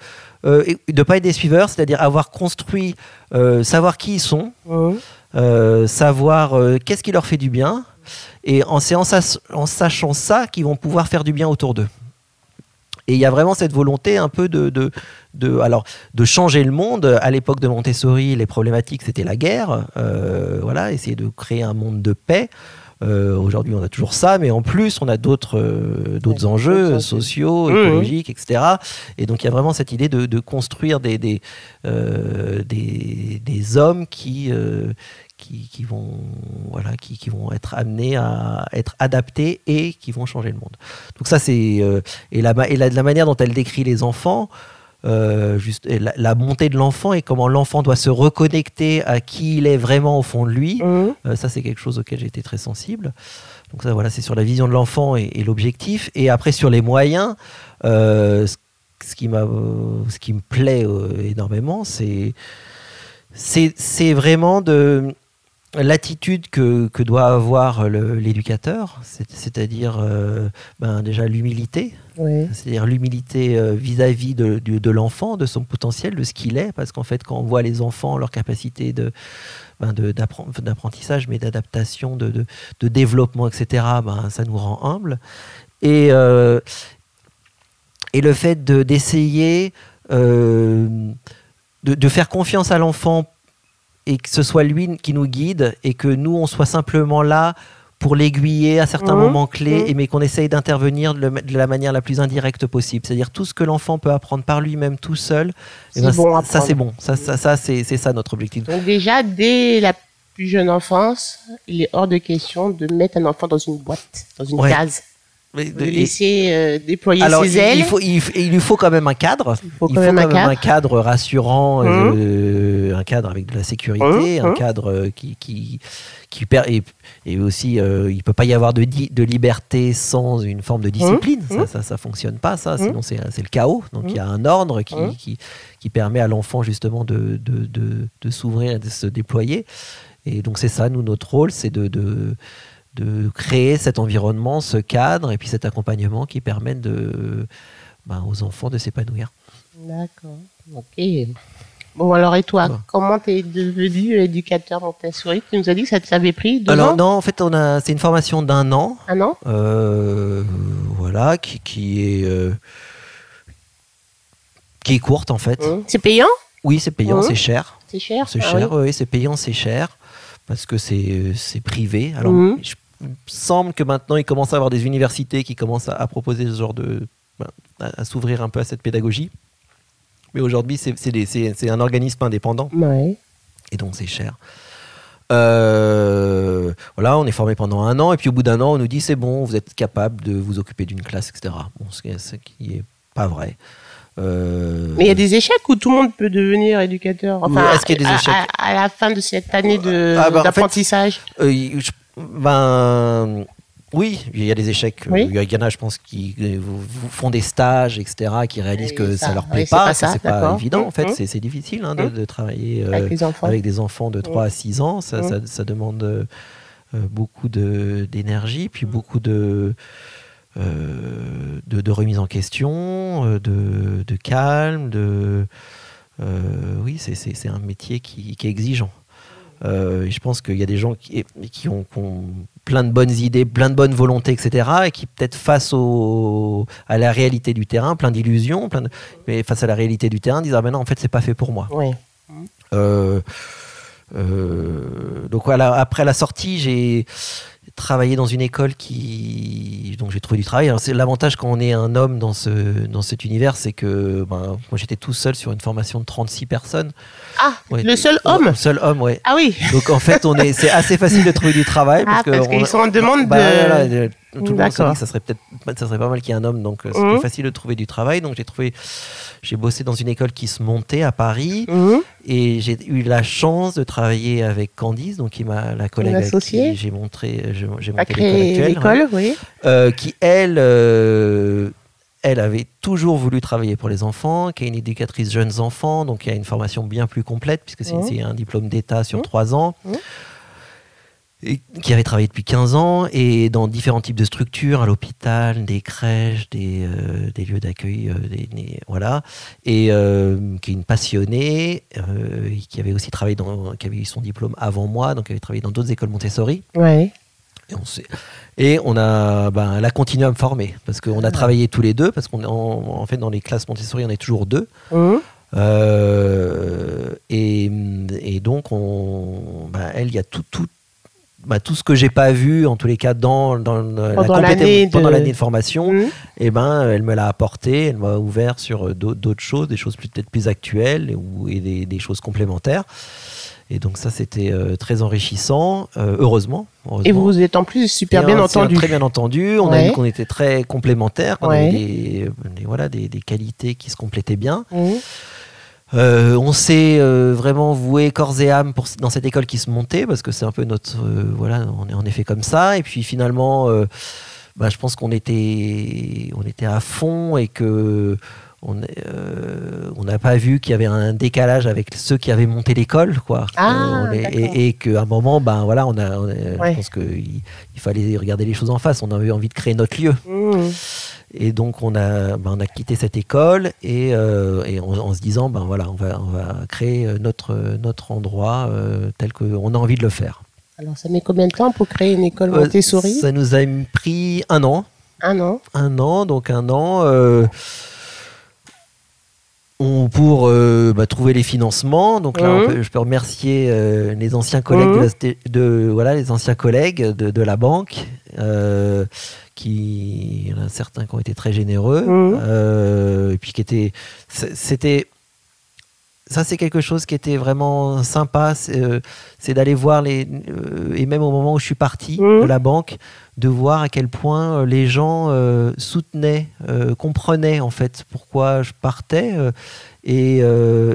euh, et ne pas être des suiveurs, c'est-à-dire avoir construit, euh, savoir qui ils sont, Mmh. euh, savoir qu'est-ce qui leur fait du bien, et en, c'est en, sach- en sachant ça qu'ils vont pouvoir faire du bien autour d'eux. Et il y a vraiment cette volonté un peu de, de, de- alors, de changer le monde. À l'époque de Montessori, les problématiques, c'était la guerre. euh, voilà, essayer de créer un monde de paix. Euh, Aujourd'hui, on a toujours ça, mais en plus, on a d'autres euh, d'autres Ouais, enjeux sociaux, Mmh, écologiques, etc. Et donc, il y a vraiment cette idée de, de construire des, des, euh, des, des hommes qui, euh, qui, qui vont, voilà, qui, qui vont être amenés à être adaptés et qui vont changer le monde. Donc ça, c'est euh, et, la, et la, la manière dont elle décrit les enfants, euh, juste la, la montée de l'enfant et comment l'enfant doit se reconnecter à qui il est vraiment au fond de lui. Mmh. Euh, ça, c'est quelque chose auquel j'ai été très sensible. Donc ça, voilà, c'est sur la vision de l'enfant et, et l'objectif. Et après, sur les moyens, euh, ce, ce qui m'a, ce qui me plaît énormément, c'est, c'est, c'est vraiment de l'attitude que, que doit avoir l'éducateur, c'est- c'est-à-dire euh, ben, déjà l'humilité, c'est-à-dire l'humilité euh, vis-à-vis de, de l'enfant, de son potentiel, de ce qu'il est, parce qu'en fait, quand on voit les enfants, leur capacité de, ben, d'apprentissage, mais d'adaptation, de, développement, etc., ben, ça nous rend humbles. Et, euh, et le fait de- d'essayer euh, de, de faire confiance à l'enfant et que ce soit lui qui nous guide et que nous, on soit simplement là pour l'aiguiller à certains Mhm. moments clés, et mais qu'on essaye d'intervenir de, la manière la plus indirecte possible. C'est-à-dire tout ce que l'enfant peut apprendre par lui-même tout seul, eh C'est ben, bon ça c'est bon. Ça, ça, ça, c'est c'est ça notre objectif. Donc déjà, dès la plus jeune enfance, il est hors de question de mettre un enfant dans une boîte, dans une Ouais. case. De de- laisser euh, déployer alors, ses il, ailes. il faut, il, il lui faut quand même un cadre. Il faut quand même un cadre. rassurant, Mhm. euh, un cadre avec de la sécurité, Mhm, un mhm. cadre euh, qui, qui, qui per- et, et aussi, euh, il peut pas y avoir de, de liberté sans une forme de discipline. Ça, ça, ça fonctionne pas, ça. Sinon, c'est c'est le chaos. Donc, il y a un ordre qui, qui, qui permet à l'enfant justement de, de, de, de s'ouvrir et de se déployer. Et donc, c'est ça, nous, notre rôle, c'est de, de, créer cet environnement, ce cadre et puis cet accompagnement qui permettent de, ben, aux enfants de s'épanouir. D'accord. Ok. Bon, alors, et toi, Ouais. comment tu es devenu éducateur Montessori Tu nous as dit que ça t'avait pris deux Alors ans? non, en fait, on a, c'est une formation d'un an, Un an? Euh, voilà, qui, qui est euh, qui est courte en fait. Hum. C'est payant? Oui, c'est payant, Mhm. c'est cher, C'est cher? C'est Ah cher, oui. oui, c'est payant, c'est cher parce que c'est c'est privé. Alors, Mhm. je- semble que maintenant il commence à avoir des universités qui commencent à, à proposer ce genre de, ben, à, à s'ouvrir un peu à cette pédagogie. Mais aujourd'hui, c'est un organisme indépendant. Ouais. et donc c'est cher. Euh, voilà, on est formé pendant un an, et puis au bout d'un an, on nous dit c'est bon, vous êtes capable de vous occuper d'une classe, etc. Bon, ce qui est, ce qui est pas vrai. Euh, Mais il y a des échecs où tout le monde peut devenir éducateur. Enfin, est-ce qu'il y a des échecs à, à la fin de cette année Ah, bah, en fait, d'apprentissage. euh, ben, Oui, il y a des échecs. Oui. Il y en a, je pense, qui font des stages, etc., qui réalisent que ça, ça, leur plaît pas. pas c'est pas d'accord. évident, en fait. Mhm. C'est difficile hein, de, Mhm. de travailler euh, Avec des enfants de 3 à 6 ans. Ça, ça, ça demande euh, beaucoup d'énergie, puis beaucoup de, euh, de, de remise en question, de, de calme. De, oui, c'est- un métier qui, qui est exigeant. Euh, je pense qu'il y a des gens qui, qui, ont, qui ont plein de bonnes idées, plein de bonnes volontés, etc. Et qui peut-être face au, à la réalité du terrain, plein d'illusions, plein de- mais face à la réalité du terrain, disent ah ben non en fait c'est pas fait pour moi. Oui. Euh, euh, donc voilà, après la sortie, j'ai travaillé dans une école qui donc j'ai trouvé du travail. Alors c'est l'avantage quand on est un homme dans ce dans cet univers, c'est que ben, moi j'étais tout seul sur une formation de 36 personnes. Ah, Ouais. le seul homme le seul homme, ouais. Ah oui. Donc en fait, on est, c'est assez facile de trouver du travail parce Ah, que parce qu'ils sont en demande bah, de- tout le monde se dit que ça serait peut-être, ça serait pas mal qu'il y ait un homme, donc euh, c'était facile de trouver du travail. Donc j'ai trouvé, j'ai bossé dans une école qui se montait à Paris Mhm. et j'ai eu la chance de travailler avec Candice, donc qui ma la collègue avec associée. qui j'ai montré, j'ai monté l'école actuelle, oui. Euh, qui elle, euh, elle avait toujours voulu travailler pour les enfants, qui est une éducatrice jeunes enfants, donc il y a une formation bien plus complète puisque c'est c'est un diplôme d'État sur trois ans. Qui avait travaillé depuis 15 ans et dans différents types de structures, à l'hôpital, des crèches, des, euh, des lieux d'accueil, euh, des, des- voilà, et euh, qui est une passionnée, et qui avait aussi travaillé dans, qui avait eu son diplôme avant moi, donc qui avait travaillé dans d'autres écoles Montessori. Ouais. Et on, et on a, ben, elle a continué à me former parce qu'on a Ah. travaillé tous les deux parce qu'en en fait dans les classes Montessori on est toujours deux. Euh, et, et donc on, ben, elle il y a tout tout ben, tout ce que j'ai pas vu en tous les cas dans, dans la Pendant l'année de- formation Mhm. et ben elle me l'a apporté elle m'a ouvert sur euh, d'au- d'autres choses des choses peut-être plus actuelles et, ou- et des, des choses complémentaires et donc ça c'était euh, très enrichissant euh, heureusement, heureusement. Et vous vous êtes en plus super Et bien entendu. Très bien entendu. On a vu qu'on était très complémentaires, qu'on Ouais. avait des, des- voilà, des, des qualités qui se complétaient bien. Mhm. Euh, on s'est euh, vraiment voué corps et âme pour, dans cette école qui se montait, parce que c'est un peu notre. euh, voilà, on est en effet comme ça. Et puis finalement, bah, je pense qu'on était, on était à fond et que. On n'a pas vu qu'il y avait un décalage avec ceux qui avaient monté l'école, quoi. Ah, on est- d'accord. et, et qu'à un moment, ben voilà, on a, on a- Ouais. je pense qu'il il fallait regarder les choses en face. On avait envie de créer notre lieu. Mhm. Et donc on a, ben, on a quitté cette école et, euh, et en, en se disant ben voilà on va, on va créer euh, notre, notre endroit euh, tel qu'on a envie de le faire. Alors, ça met combien de temps pour créer une école Euh, Montessori? ça nous a pris un an, Un an. un an donc un an euh, on- pour euh, bah, trouver les financements. Donc là on Mhm. peut- je peux remercier euh, les anciens collègues de, Mhm. la de- voilà les anciens collègues de, de la banque. euh, qui, il y en a certains qui ont été très généreux, Mhm. et puis qui étaient, c'était, ça c'est quelque chose qui était vraiment sympa, c'est d'aller voir les, et même au moment où je suis parti de la banque, de voir à quel point euh, les gens euh, soutenaient, euh, comprenaient en fait pourquoi je partais euh, et,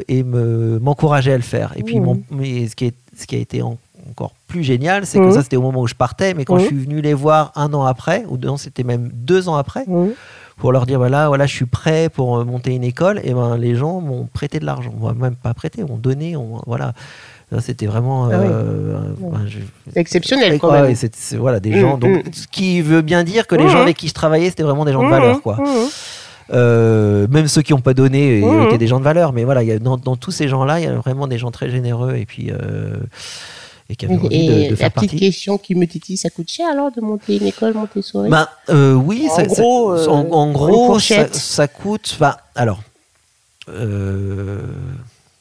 et me m'encourageaient à le faire. Et puis mon- mais ce qui est, ce qui a été en- encore plus génial, c'est que ça c'était au moment où je partais, mais quand je suis venu les voir un an après, ou non, c'était même deux ans après, pour leur dire voilà, voilà, je suis prêt pour monter une école, et ben les gens m'ont prêté de l'argent, même pas prêté, m'ont donné, on- voilà. C'était vraiment. Ah oui. euh, Ouais. je- C'est exceptionnel quand voilà, des Mm, gens. Donc, mm. ce qui veut bien dire que les Mhm. gens avec qui je travaillais, c'était vraiment des gens de valeur, quoi. Euh, même ceux qui n'ont pas donné étaient des gens de valeur, mais voilà, il y a, dans, dans tous ces gens-là, il y a vraiment des gens très généreux et puis euh, et qui avaient envie de, de la faire petite question qui me titille, ça coûte cher alors de monter une école Montessori Ben, euh, oui, En ça- gros, ça- en, en une gros, ça, fourchette. ça coûte. alors,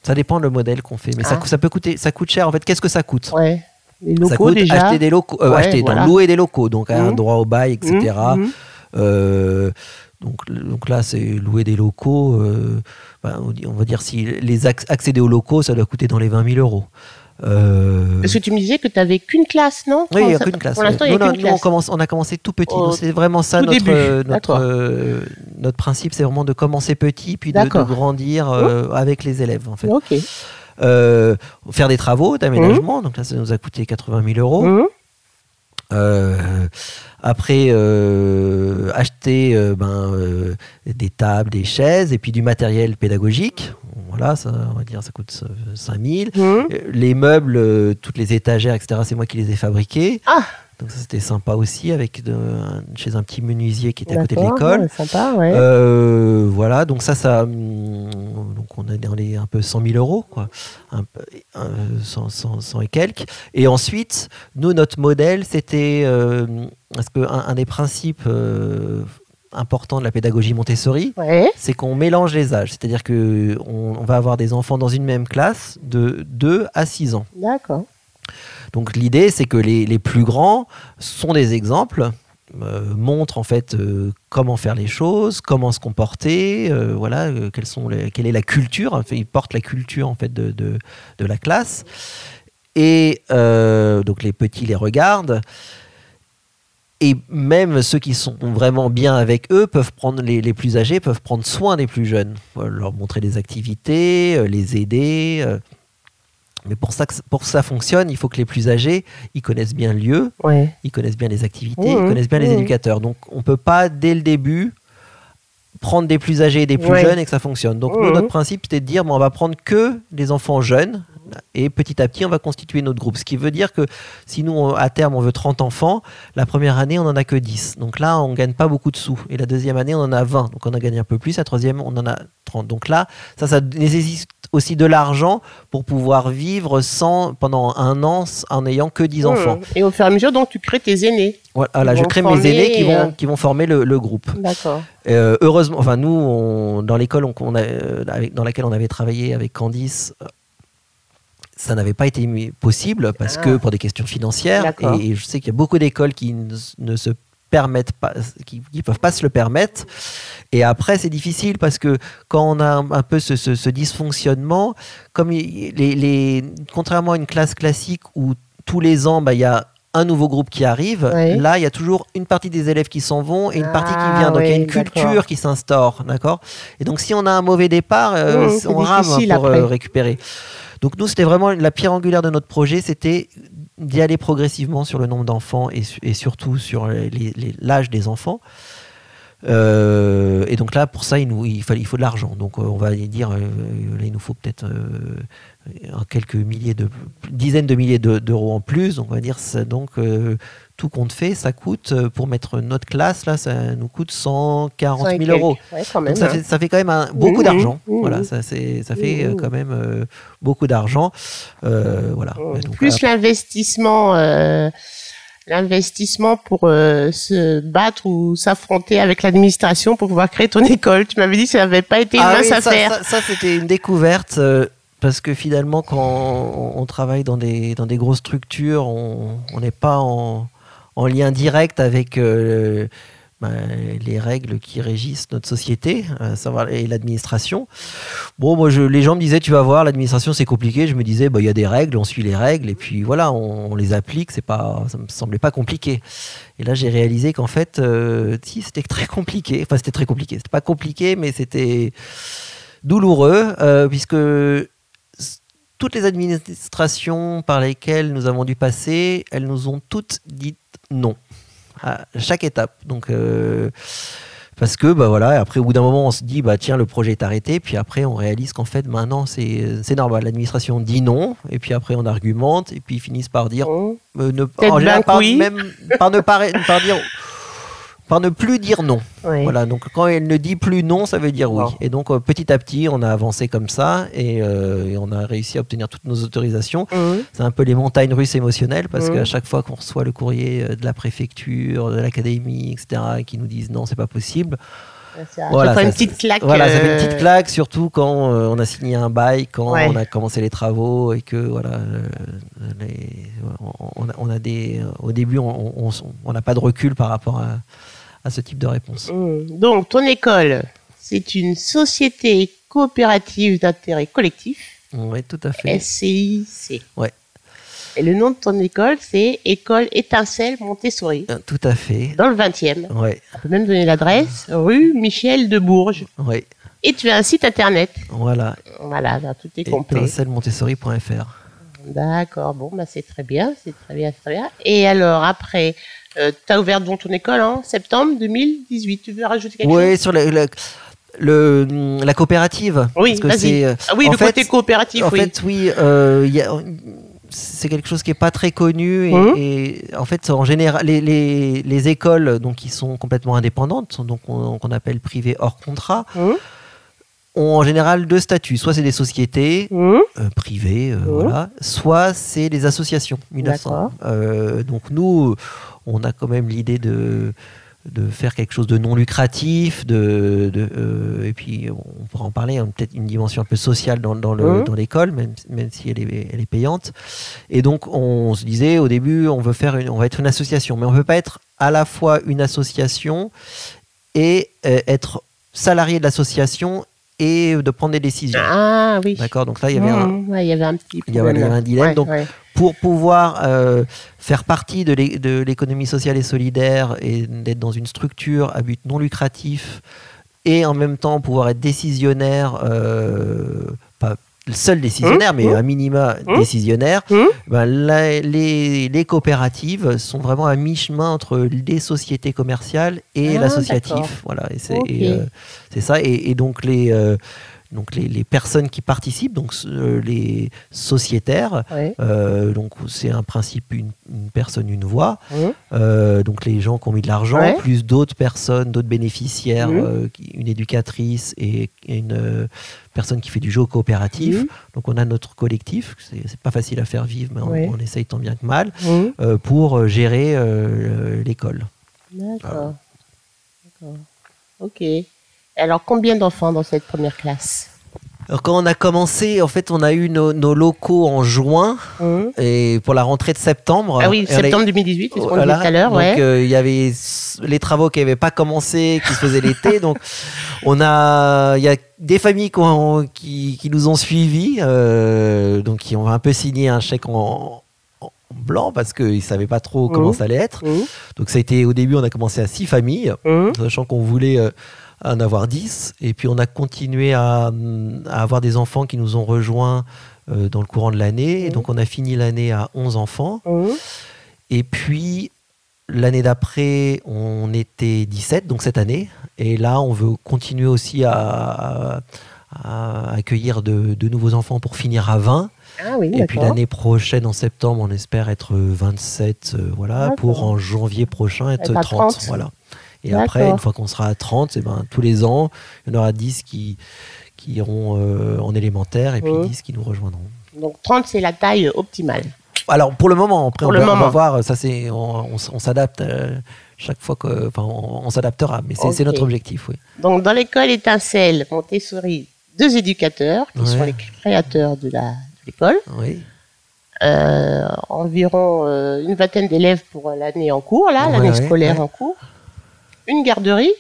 ça dépend le modèle qu'on fait, mais ça, Ah. ça peut coûter, ça coûte cher. En fait, qu'est-ce que ça coûte? Ouais. Les Ça locaux coûte déjà. acheter des locaux, euh, Ouais, acheter, louer des locaux, donc un Mhm. droit au bail, etc. Mhm, mhm. Euh, donc, donc là, c'est louer des locaux. euh, ben, on va dire si les acc- accéder aux locaux, ça doit coûter dans les 20 000 euros. Euh, Parce que tu me disais que tu n'avais qu'une classe, non oui, il n'y a qu'une classe. Pour l'instant, il Nous, n'y a non, qu'une nous, on, classe. commence, on a commencé tout petit. C'est vraiment ça notre, début. euh, notre, euh, notre principe, c'est vraiment de commencer petit, puis de, grandir euh, avec les élèves. En fait. Ok. Faire des travaux d'aménagement, donc là, ça nous a coûté 80 000 euros. Euh, après, acheter ben, des tables, des chaises et puis du matériel pédagogique. Voilà, ça, on va dire, ça coûte 5000. Mmh. Euh, Les meubles, euh, toutes les étagères, etc., c'est moi qui les ai fabriqués. Ah, Donc ça, c'était sympa aussi, avec de- un- chez un petit menuisier qui était à côté de l'école. ouais, sympa, ouais. Euh, voilà, donc ça, ça, hum, donc on est dans les un peu 100 000 euros, quoi, un, peu- un- 100, 100, 100 et quelques. Et ensuite, nous, notre modèle, c'était euh, parce que un, un des principes euh, importants de la pédagogie Montessori, Ouais. c'est qu'on mélange les âges, c'est-à-dire que on, va avoir des enfants dans une même classe de 2 à 6 ans. D'accord. Donc l'idée, c'est que les, les plus grands sont des exemples, euh, montrent en fait euh, comment faire les choses, comment se comporter, euh, voilà, quelles sont les- quelle est la culture. Ils portent la culture en fait de, de, de la classe. Et donc les petits les regardent. Et même ceux qui sont vraiment bien avec eux peuvent prendre les, les plus âgés peuvent prendre soin des plus jeunes, Voilà, leur montrer des activités, euh, les aider. euh. Mais pour ça, que, pour que ça fonctionne, il faut que les plus âgés, ils connaissent bien le lieu, Ouais. ils connaissent bien les activités, Mhm, ils connaissent bien les mhm. éducateurs. Donc on peut pas dès le début prendre des plus âgés et des plus Ouais. jeunes et que ça fonctionne. Donc nous, Mhm. notre principe, c'était de dire, bon, on va prendre que les enfants jeunes et petit à petit, on va constituer notre groupe. Ce qui veut dire que si nous, on- à terme, on veut 30 enfants, la première année, on n'en a que 10. Donc là, on gagne pas beaucoup de sous. Et la deuxième année, on en a 20. Donc on a gagné un peu plus. La troisième, on en a 30. Donc là, ça, ça nécessite aussi de l'argent pour pouvoir vivre sans, pendant un an en n'ayant que 10 enfants. Mmh. Et au fur et à mesure, donc, tu crées tes aînés. Voilà, je crée mes aînés qui euh, vont, qui vont former le, le groupe. D'accord. Euh, heureusement, enfin nous, on- dans l'école on- on a- euh, dans laquelle on avait travaillé avec Candice, euh, ça n'avait pas été possible parce Ah. que pour des questions financières. Et, et je sais qu'il y a beaucoup d'écoles qui ne, ne se permettent pas, qui, ne peuvent pas se le permettre. Et après, c'est difficile parce que quand on a un, un peu ce, ce- ce dysfonctionnement, comme les, les- contrairement à une classe classique où tous les ans, bah, il y a un nouveau groupe qui arrive. Là, il y a toujours une partie des élèves qui s'en vont et une partie qui Ah, vient. Donc, il y a une culture qui s'instaure, d'accord? Et donc, si on a un mauvais départ, euh, Mmh, on rame pour euh, après. récupérer. Donc, nous, c'était vraiment la pierre angulaire de notre projet, c'était d'y aller progressivement sur le nombre d'enfants et, su- et surtout sur l'âge des enfants. Euh, et donc là, pour ça, il, faut de l'argent. Donc, euh, on va dire, euh, là, il nous faut peut-être quelques milliers de dizaines de milliers de- d'euros en plus. Donc, on va dire, donc tout compte fait, ça coûte euh, pour mettre notre classe là, ça nous coûte 140 Cent et 000 euros. quelques. Ouais, quand même. Donc ça hein. fait, ça fait quand même un- beaucoup Mmh, d'argent. mmh, Voilà, mmh. ça, c'est- ça fait euh, Mmh. quand même euh, beaucoup d'argent. Euh, voilà. Donc, Plus l'investissement, euh, l'investissement pour euh, se battre ou s'affronter avec l'administration pour pouvoir créer ton école. Tu m'avais dit que ça n'avait pas été une Ah mince oui, ça, affaire. ça- ça, c'était une découverte. euh, parce que finalement, quand on, travaille dans des, dans des grosses structures, on on n'est pas en, en lien direct avec euh, ben, les règles qui régissent notre société, savoir et l'administration. Bon, moi, je, les gens me disaient, tu vas voir, l'administration c'est compliqué. Je me disais, bah, il y a des règles, on suit les règles, et puis voilà, on, les applique. C'est pas, ça me semblait pas compliqué. Et là, j'ai réalisé qu'en fait, euh, si, c'était très compliqué. Enfin, c'était très compliqué. C'était pas compliqué, mais c'était douloureux, euh, puisque toutes les administrations par lesquelles nous avons dû passer, elles nous ont toutes dit non à chaque étape. Donc, euh, parce que, bah voilà, après, au bout d'un moment, on se dit, bah tiens, le projet est arrêté, puis après, on réalise qu'en fait, maintenant, c'est c'est normal. L'administration dit non, et puis après, on argumente, et puis ils finissent par dire, Mmh. euh, ne, en général, par, oui. même, par ne pas, par dire, par ne plus dire non. Voilà, donc quand elle ne dit plus non, ça veut dire oui. Et donc euh, petit à petit, on a avancé comme ça et, euh, et on a réussi à obtenir toutes nos autorisations. Mmh. C'est un peu les montagnes russes émotionnelles parce Mhm. qu'à chaque fois qu'on reçoit le courrier euh, de la préfecture, de l'académie, etc., et qui nous disent non, c'est pas possible. Voilà, ça- une petite claque. Voilà, ça fait une petite claque, surtout quand euh, on a signé un bail, quand Ouais. on a commencé les travaux et que voilà, euh, les- on, on a, des, au début, on n'a pas de recul par rapport à, à ce type de réponse. Mmh. Donc, ton école, c'est une société coopérative d'intérêt collectif, Oui, tout à fait. SCIC. Ouais. Et le nom de ton école, c'est École Étincelle Montessori, Euh, Tout à fait. dans le 20e. Ouais, On peut même donner l'adresse, rue Michel de Bourges. ouais, Et tu as un site internet. voilà. Voilà, là, tout est complet. Étincellemontessori.fr. D'accord, bon, bah, c'est très bien, c'est très bien, c'est très bien. Et alors, après, tu as ouvert donc ton école en septembre 2018. Tu veux rajouter quelque chose? Oui, sur la, la- le- la coopérative. Oui, Parce que euh, Ah oui, le fait- côté coopératif, En oui. fait, oui, euh, il y a- c'est quelque chose qui est pas très connu et, Mhm. et en fait, en général, les, les- les écoles donc qui sont complètement indépendantes, donc on- qu'on appelle privées hors contrat, Hum, ont en général deux statuts. Soit c'est des sociétés hum, euh, privées, euh, Mhm. voilà, soit c'est des associations. 1900. D'accord. Euh, donc nous, on a quand même l'idée de de faire quelque chose de non lucratif, de, de, euh, et puis on pourra en parler, hein, peut-être une dimension un peu sociale dans, Mhm. dans l'école, même, même si elle est, elle est payante. Et donc on se disait au début, on veut faire, une, on va être une association, mais on ne peut pas être à la fois une association et euh, être salarié de l'association et de prendre des décisions. Ah oui. D'accord, donc là il y avait un, Hum, ouais, il y avait un petit il y avait un dilemme, Ouais, donc ouais. pour pouvoir euh, faire partie de l'économie sociale et solidaire et d'être dans une structure à but non lucratif et en même temps pouvoir être décisionnaire, euh, pas le seul décisionnaire, mais Mmh, à minima mmh. décisionnaire, Hum, ben, la- les, les coopératives sont vraiment à mi-chemin entre les sociétés commerciales et Ah, l'associatif. Voilà, et c'est euh, c'est ça. Et, et donc les euh, donc les, les personnes qui participent, donc euh, les sociétaires, euh, donc c'est un principe une, une personne une voix. Euh, donc les gens qui ont mis de l'argent, plus d'autres personnes, d'autres bénéficiaires, une éducatrice et, et une personne qui fait du jeu coopératif. Donc on a notre collectif, c'est pas facile à faire vivre, mais on, on essaye tant bien que mal, pour gérer l'école. D'accord. D'accord. Ok. Alors, combien d'enfants dans cette première classe? Alors quand on a commencé, en fait, on a eu nos, nos locaux en juin Hum. et pour la rentrée de septembre. Ah oui, a- septembre 2018, c'est ce qu'on Voilà. disait tout à l'heure, Donc ouais. euh, il y avait les travaux qui n'avaient pas commencé, qui se faisaient l'été. donc on a, il y a des familles qui, ont- qui, qui nous ont suivis, euh, donc qui ont un peu signé un chèque en, en blanc parce qu'ils ne savaient pas trop comment Mhm. ça allait être. Hum, Donc ça a été au début, on a commencé à six familles, hum. sachant qu'on voulait euh, en avoir 10. Et puis on a continué à, à avoir des enfants qui nous ont rejoints euh, dans le courant de l'année. Et donc on a fini l'année à 11 enfants. Et puis, l'année d'après, on était 17, donc cette année. Et là, on veut continuer aussi à, à- à accueillir de, de nouveaux enfants pour finir à 20. Ah oui, Et puis l'année prochaine, en septembre, on espère être 27, euh, voilà, pour en janvier prochain être Être à 30. 30. Voilà. Et après, une fois qu'on sera à 30, eh ben, tous les ans, il y en aura 10 qui, qui iront euh, en élémentaire et puis Mhm. 10 qui nous rejoindront. Donc, 30, c'est la taille optimale. Alors pour le moment, après Pour on, le va, on va moment. voir, ça c'est on, on s- on s'adapte euh, chaque fois que, enfin on, s'adaptera, mais c'est notre objectif, oui. Donc, dans l'école Étincelle Montessori, deux éducateurs qui Ouais. sont les créateurs de la- de l'école. Oui, Euh, environ euh, une vingtaine d'élèves pour l'année en cours, là, Ouais, l'année ouais, scolaire en cours. Une garderie.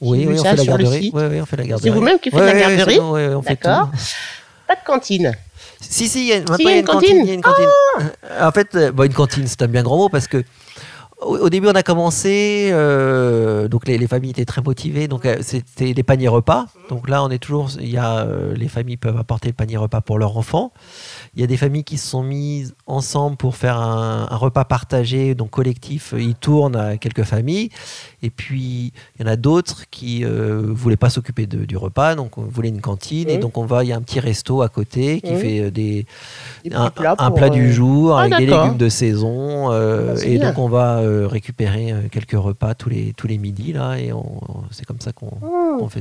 oui, oui, on fait la garderie. site. Oui, oui, on fait la garderie. vous-même qui faites la garderie c'est fait D'accord. Pas de cantine. Si, si, il y a, maintenant, il y a il y a une cantine. il y a une cantine. En fait, euh, bon, une cantine, c'est un bien grand mot parce que au, début, on a commencé, euh, donc les, les familles étaient très motivées, donc euh, c'était des paniers repas. Donc là, on est toujours, il y a, les familles peuvent apporter le panier repas pour leurs enfants. Il y a des familles qui se sont mises ensemble pour faire un, un repas partagé, donc collectif. Ils tournent à quelques familles. Et puis, il y en a d'autres qui ne voulaient pas s'occuper du repas, donc on voulait une cantine. Et donc, on va, il y a un petit resto à côté qui fait euh, des, un, plats un pour, plat euh, du jour Ah, avec des légumes de saison. euh, Ah, et bien. donc, on va euh, récupérer euh, quelques repas tous les, tous les midis. Là, et c'est comme ça qu'on Mmh, fait,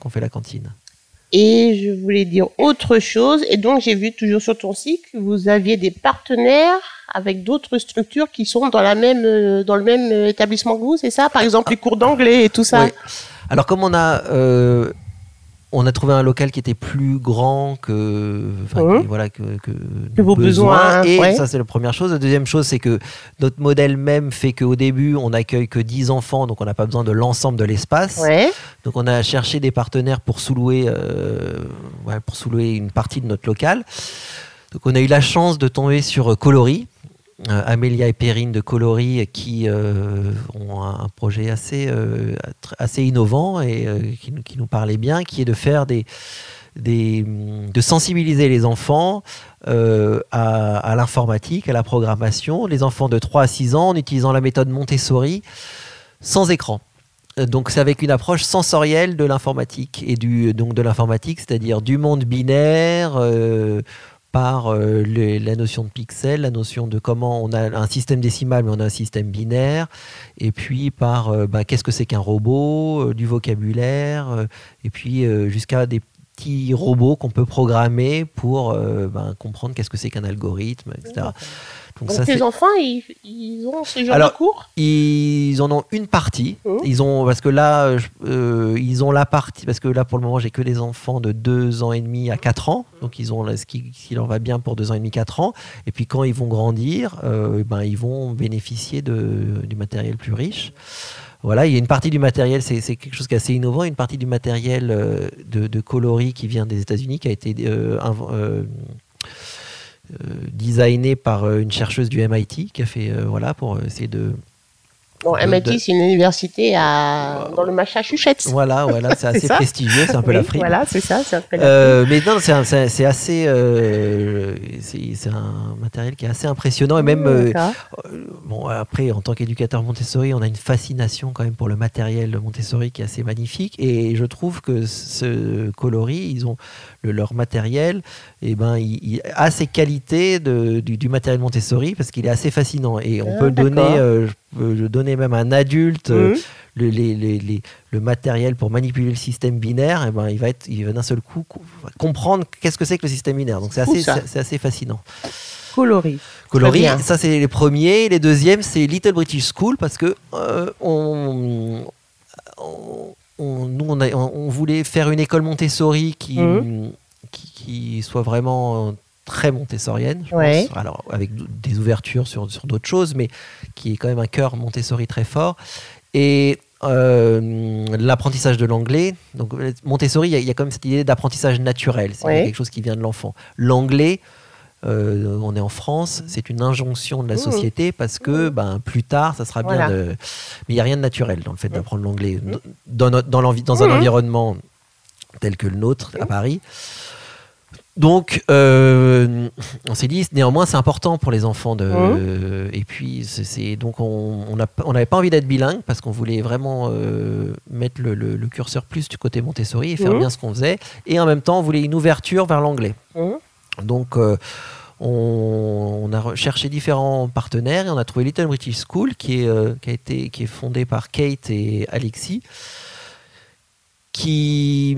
qu'on fait la cantine. Et je voulais dire autre chose. Et donc, j'ai vu toujours sur ton site que vous aviez des partenaires avec d'autres structures qui sont dans, la même, euh, dans le même euh, établissement que vous, c'est ça? Par exemple, les cours d'anglais et tout ça Oui. Alors comme on a euh, on a trouvé un local qui était plus grand que qui- voilà que, que, Que vos besoins, et ouais. ça c'est la première chose. La deuxième chose c'est que notre modèle même fait qu'au début on accueille que 10 enfants donc on n'a pas besoin de l'ensemble de l'espace. Ouais. Donc on a cherché des partenaires pour sous-louer, euh, ouais, pour sous-louer une partie de notre local. Donc on a eu la chance de tomber sur euh, Coloris, euh, Amélia et Perrine de Coloris euh, qui euh, ont un, projet assez, euh, assez innovant et euh, qui, nous- parlait bien, qui est de faire des, de sensibiliser les enfants à, à l'informatique, à la programmation, les enfants de 3 à 6 ans en utilisant la méthode Montessori sans écran. Donc c'est avec une approche sensorielle de l'informatique et du donc de l'informatique, c'est-à-dire du monde binaire, par euh, la notion de pixel, la notion de comment on a un système décimal, mais on a un système binaire, et puis par euh, bah, qu'est-ce que c'est qu'un robot, euh, du vocabulaire, et puis jusqu'à des petits robots qu'on peut programmer pour bah, comprendre qu'est-ce que c'est qu'un algorithme, etc. Donc, tes enfants, ils, ont ce genre de cours? Ils en ont une partie. Mmh. Ils ont parce que là, euh, ils ont la partie parce que là pour le moment, j'ai que des enfants de 2 ans et demi à 4 ans. Donc ils ont ce qui, leur va bien pour 2 ans et demi, 4 ans. Et puis quand ils vont grandir, euh, ben ils vont bénéficier de, du matériel plus riche. Voilà, il y a une partie du matériel, c'est quelque chose qui est assez innovant, une partie du matériel euh, de, coloris qui vient des États-Unis, qui a été euh, designé par euh, une chercheuse du MIT qui a fait euh, voilà pour essayer de Bon, MIT, c'est une université à... dans le Massachusetts. Voilà, voilà, c'est assez prestigieux, c'est un peu la frime. Voilà, c'est ça, c'est un peu euh, Mais non, c'est assez. Euh, c'est un matériel qui est assez impressionnant. Et même. Euh, bon, après, en tant qu'éducateur Montessori, on a une fascination quand même pour le matériel Montessori qui est assez magnifique. Et je trouve que ce coloris, ils ont leur matériel, et eh ben, il, a ces qualités de, du, matériel Montessori parce qu'il est assez fascinant. Et on ah, peut le donner je même un adulte euh, le, le, matériel pour manipuler le système binaire, et eh ben, il va, être, il va d'un seul coup comprendre qu'est-ce que c'est que le système binaire. Donc c'est assez, c'est, assez fascinant. Coloris. Coloris, ça c'est les premiers. Les deuxièmes, c'est Little British School parce que euh, on, nous, on, on, voulait faire une école Montessori qui, mmh. qui, qui, soit vraiment très montessorienne, je pense. Alors, avec des ouvertures sur, sur d'autres choses, mais qui est quand même un cœur Montessori très fort. Et euh, l'apprentissage de l'anglais. Donc, Montessori, il y, a quand même cette idée d'apprentissage naturel. C'est quelque chose qui vient de l'enfant. L'anglais, euh, on est en France, c'est une injonction de la mmh. société parce que mmh. ben, plus tard, ça sera bien. De... Mais il n'y a rien de naturel dans le fait mmh. d'apprendre l'anglais. Dans, dans, dans un environnement tel que le nôtre, à Paris, donc, euh, on s'est dit, néanmoins, c'est important pour les enfants de. Mmh. et puis, c'est donc on n'avait pas envie d'être bilingue parce qu'on voulait vraiment euh, mettre le, curseur plus du côté Montessori et faire mmh. bien ce qu'on faisait. Et en même temps, on voulait une ouverture vers l'anglais. Mmh. Donc, euh, on, a cherché différents partenaires et on a trouvé Little British School qui est, qui a été qui est fondée par Kate et Alexis, qui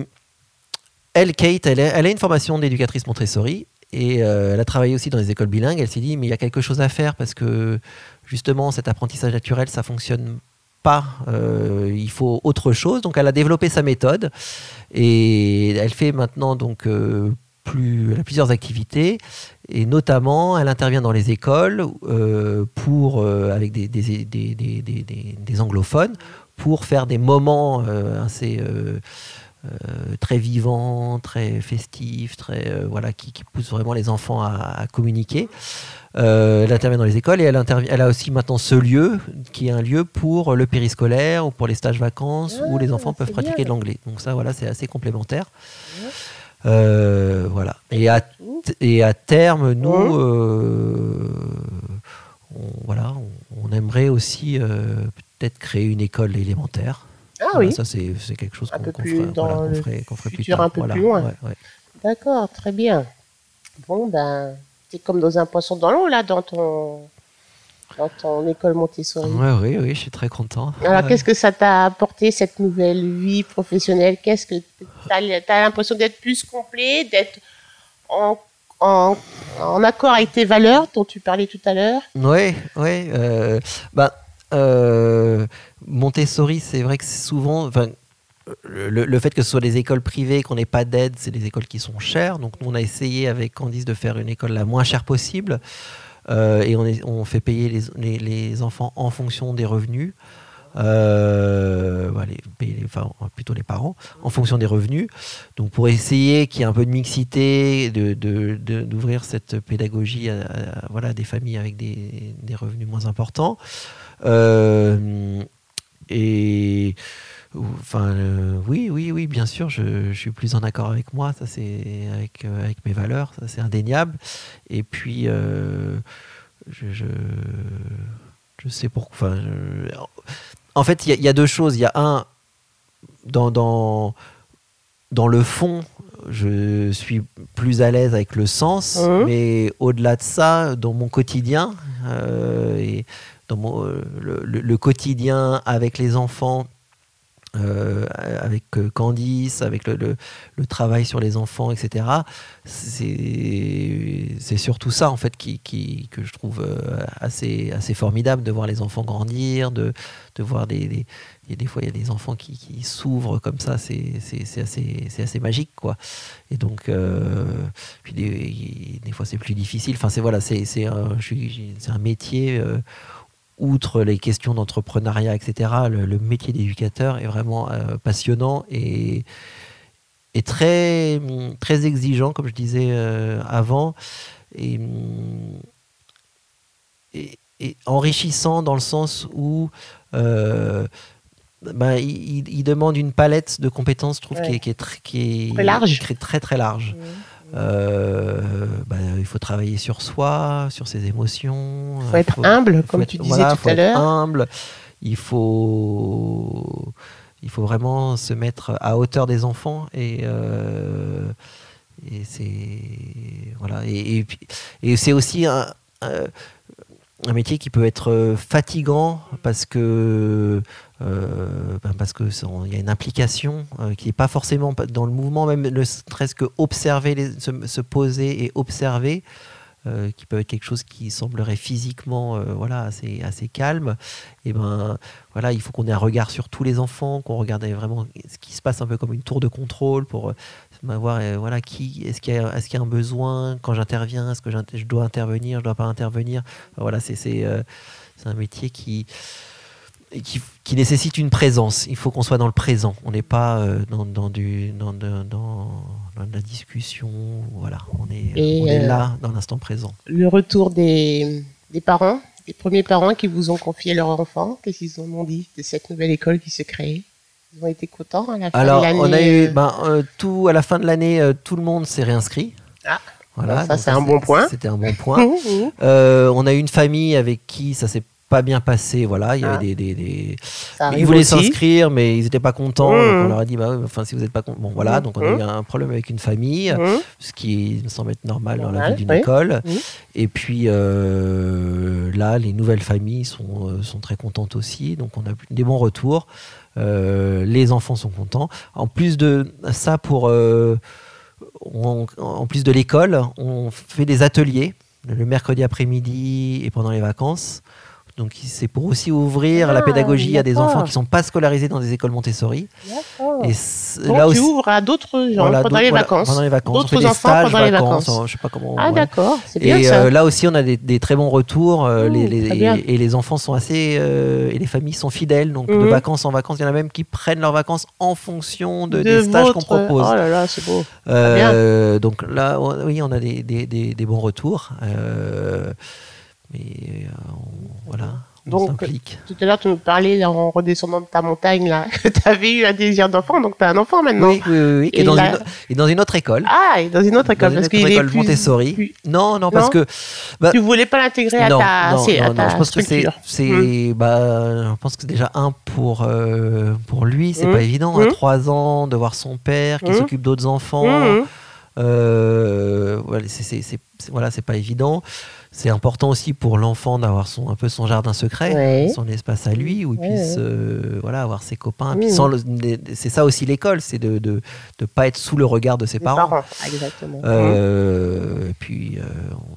elle, Kate, elle, a une formation d'éducatrice Montessori et euh, elle a travaillé aussi dans les écoles bilingues. Elle s'est dit, mais il y a quelque chose à faire parce que justement, cet apprentissage naturel, ça fonctionne pas. Euh, il faut autre chose. Donc, elle a développé sa méthode et elle fait maintenant donc euh, plus, elle a plusieurs activités et notamment, elle intervient dans les écoles pour avec des, anglophones pour faire des moments assez euh, très vivant, très festif, très euh, voilà, qui, pousse vraiment les enfants à, communiquer. Euh, elle intervient dans les écoles et elle, elle a aussi maintenant ce lieu qui est un lieu pour le périscolaire ou pour les stages vacances où les enfants peuvent pratiquer de l'anglais. Donc ça, voilà, c'est assez complémentaire. voilà. Et à, et à terme, nous, on, voilà, on, aimerait aussi peut-être créer une école élémentaire. Ah oui. Ça, c'est quelque chose qu'on ferait, plus tard. un peu plus loin. D'accord, très bien. Bon, ben, c'est comme dans un poisson dans l'eau, là, dans ton, dans ton école Montessori. Ouais, oui, oui, je suis très content. Alors, qu'est-ce que ça t'a apporté, cette nouvelle vie professionnelle? Qu'est-ce que tu as, l'impression d'être plus complet, d'être en, en, en, accord avec tes valeurs dont tu parlais tout à l'heure? Oui, oui. Euh, bah, Montessori, c'est vrai que c'est souvent. Le, fait que ce soit des écoles privées, qu'on n'ait pas d'aide, c'est des écoles qui sont chères. Donc nous, on a essayé avec Candice de faire une école la moins chère possible. Euh, et on, fait payer les, enfants en fonction des revenus. Euh, enfin, plutôt les parents, en fonction des revenus. Donc pour essayer qu'il y ait un peu de mixité, d'ouvrir de, cette pédagogie à, voilà, des familles avec des revenus moins importants. Euh, et Enfin, euh, oui, oui, oui, bien sûr, je, je, suis plus en accord avec moi, ça c'est avec, euh, avec mes valeurs, ça c'est indéniable. Et puis, euh, je, je, je, sais pourquoi. Enfin, en fait, il y, y, a deux choses. Il y a un, dans, dans, dans le fond, je suis plus à l'aise avec le sens, mmh. mais au-delà de ça, dans mon quotidien, euh, et dans mon, le, quotidien avec les enfants, euh, avec Candice, avec le, travail sur les enfants, etc. C'est surtout ça, en fait, qui, que je trouve assez, assez formidable, de voir les enfants grandir, de, de voir des, des, et des fois, il y a des enfants qui, qui s'ouvrent comme ça, c'est assez, assez magique, quoi. Et donc, euh, puis des, fois, c'est plus difficile. Enfin, c'est voilà, un, un métier euh, outre les questions d'entrepreneuriat, etc., le, le métier d'éducateur est vraiment euh, passionnant et, et, très, très exigeant, comme je disais euh, avant, et, et, et, enrichissant dans le sens où euh, bah, il, il, demande une palette de compétences, je trouve, ouais. qui, est, qui, est, très, qui est très large. Très, très large. Mmh. Euh, bah, il faut travailler sur soi, sur ses émotions. Il faut être faut, humble, comme être, tu disais voilà, tout à l'heure. humble. Il faut, il faut vraiment se mettre à hauteur des enfants et, euh, et c'est voilà. Et, et, et c'est aussi un, métier qui peut être fatigant parce que euh, ben parce que il y a une implication euh, qui n'est pas forcément dans le mouvement, même ne serait-ce que observer, se, se, poser et observer, euh, qui peut être quelque chose qui semblerait physiquement, voilà, assez, calme. Et ben voilà, il faut qu'on ait un regard sur tous les enfants, qu'on regarde vraiment ce qui se passe un peu comme une tour de contrôle pour ben, voir, voilà, est-ce qu'il y, a un besoin quand j'interviens, est-ce que je dois intervenir, je dois pas intervenir. Voilà, c'est un métier qui qui, qui, nécessite une présence. Il faut qu'on soit dans le présent. On n'est pas euh, dans, dans, du, dans, dans, dans, la discussion. Voilà, on est, Et on est euh, là dans l'instant présent. Le retour des, des parents, des premiers parents qui vous ont confié leur enfant, qu'est-ce qu'ils en ont dit de cette nouvelle école qui se crée Ils ont été contents à la fin Alors, de l'année on a eu, ben, euh, tout, à la fin de l'année, euh, tout le monde s'est réinscrit. Ah. Voilà, ça c'est un bon point. C'était un bon point. euh, on a eu une famille avec qui ça s'est pas bien passé. Voilà, il y avait ah. des, des, des... ils voulaient s'inscrire, mais ils n'étaient pas contents. Mmh. on leur a dit, bah, ouais, enfin, si vous n'êtes pas content, bon voilà. Mmh. Donc on a eu un problème avec une famille, mmh. ce qui me semble être normal, normal dans la vie d'une oui. école. Et puis euh, là, les nouvelles familles sont, euh, sont très contentes aussi. Donc on a des bons retours. Euh, les enfants sont contents. En plus de ça, pour euh, on, en plus de l'école, on fait des ateliers le mercredi après-midi et pendant les vacances. Donc c'est pour aussi ouvrir ah, la pédagogie à des enfants qui ne sont pas scolarisés dans des écoles Montessori. Et Donc, là aussi, tu ouvres à d'autres gens voilà, pendant, les voilà, vacances. pendant les vacances. D'autres enfants stages, pendant les vacances. vacances. Je sais pas comment. Ah ouais. d'accord, c'est bien et ça. Euh, là aussi, on a des, des très bons retours. Euh, mmh, les, les, et, et, les enfants sont assez euh, et les familles sont fidèles. Donc mmh. de vacances en vacances, il y en a même qui prennent leurs vacances en fonction de, de des stages qu'on propose. Oh là là, c'est beau. Euh, donc là, oui, on a des, des, des bons retours. Mais on, voilà. Donc, tout à l'heure, tu nous parlais en redescendant de ta montagne là, que tu avais eu un désir d'enfant, donc tu as un enfant maintenant. Oui, oui, oui. Et, et, dans une, et, dans une, autre école. Ah, et dans une autre école, dans parce qu'il école plus, Montessori. Plus... Non, non, parce non. que. Bah, tu voulais pas l'intégrer à ta, non, à non, ta je pense structure. que c'est. Mmh. Bah, je pense que déjà, un, pour, euh, pour lui, c'est mmh. pas évident. Mmh. À trois ans, de voir son père qui s'occupe d'autres enfants. Euh, voilà, c'est voilà, pas évident. C'est important aussi pour l'enfant d'avoir son un peu son jardin secret, ouais. son espace à lui où il ouais, puisse ouais. Euh, voilà avoir ses copains. C'est ça aussi l'école, c'est de, de de pas être sous le regard de ses Les parents. parents. Exactement. Euh. Et puis euh,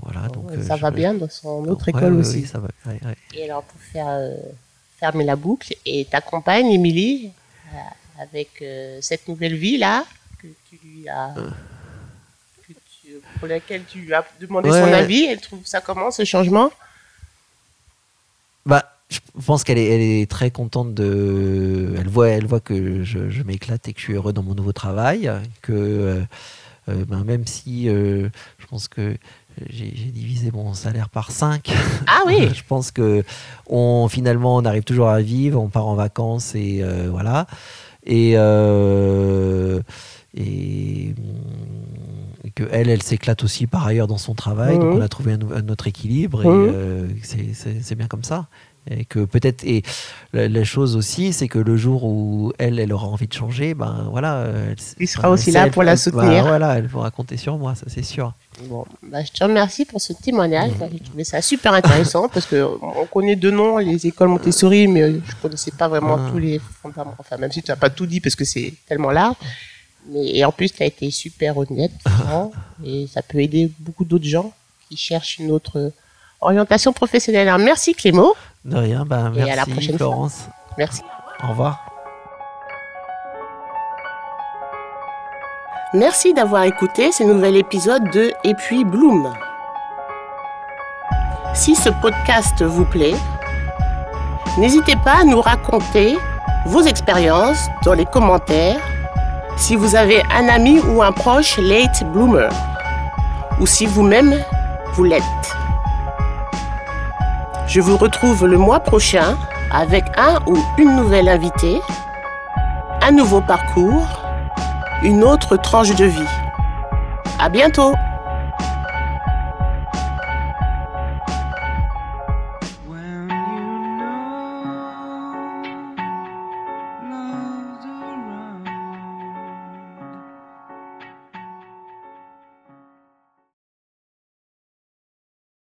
voilà donc ça va bien dans son autre école aussi. Oui, ça va. Et alors pour faire euh, fermer la boucle et ta compagne Émilie euh, avec cette nouvelle vie là que tu lui as pour laquelle tu as demandé ouais. son avis. Elle trouve ça comment, ce changement? Bah, je pense qu'elle est, elle est très contente de. Elle voit, elle voit que je, je m'éclate et que je suis heureux dans mon nouveau travail. Que euh, euh, ben, même si euh, je pense que j'ai divisé mon salaire par 5. Ah oui Je pense que on, finalement, on arrive toujours à vivre, on part en vacances et euh, voilà. Et, elle, elle s'éclate aussi par ailleurs dans son travail. Donc Mhm. on a trouvé un, autre équilibre et Mhm. euh, c'est- bien comme ça. Et que peut-être et la, la chose aussi, c'est que le jour où elle, elle aura envie de changer, ben voilà. euh, elle- Il sera enfin, aussi là pour la soutenir. voilà, elle pourra compter sur moi, ça c'est sûr. Bon, bah, je te remercie pour ce témoignage. Bah, J'ai trouvé ça super intéressant parce que on connaît de nom les écoles Montessori, mais je connaissais pas vraiment Ah. tous les fondamentaux. Enfin, même si tu n'as pas tout dit parce que c'est tellement large. Mais et en plus, tu as été super honnête, et ça peut aider beaucoup d'autres gens qui cherchent une autre orientation professionnelle. Alors, merci Clément. De rien, ben Et à merci la prochaine fois. Florence. Merci. Au revoir. Merci d'avoir écouté ce nouvel épisode de Et puis Bloom. Si ce podcast vous plaît, n'hésitez pas à nous raconter vos expériences dans les commentaires si vous avez un ami ou un proche late bloomer ou si vous-même vous l'êtes. Je vous retrouve le mois prochain avec un ou une nouvelle invitée, un nouveau parcours une autre tranche de vie. À bientôt!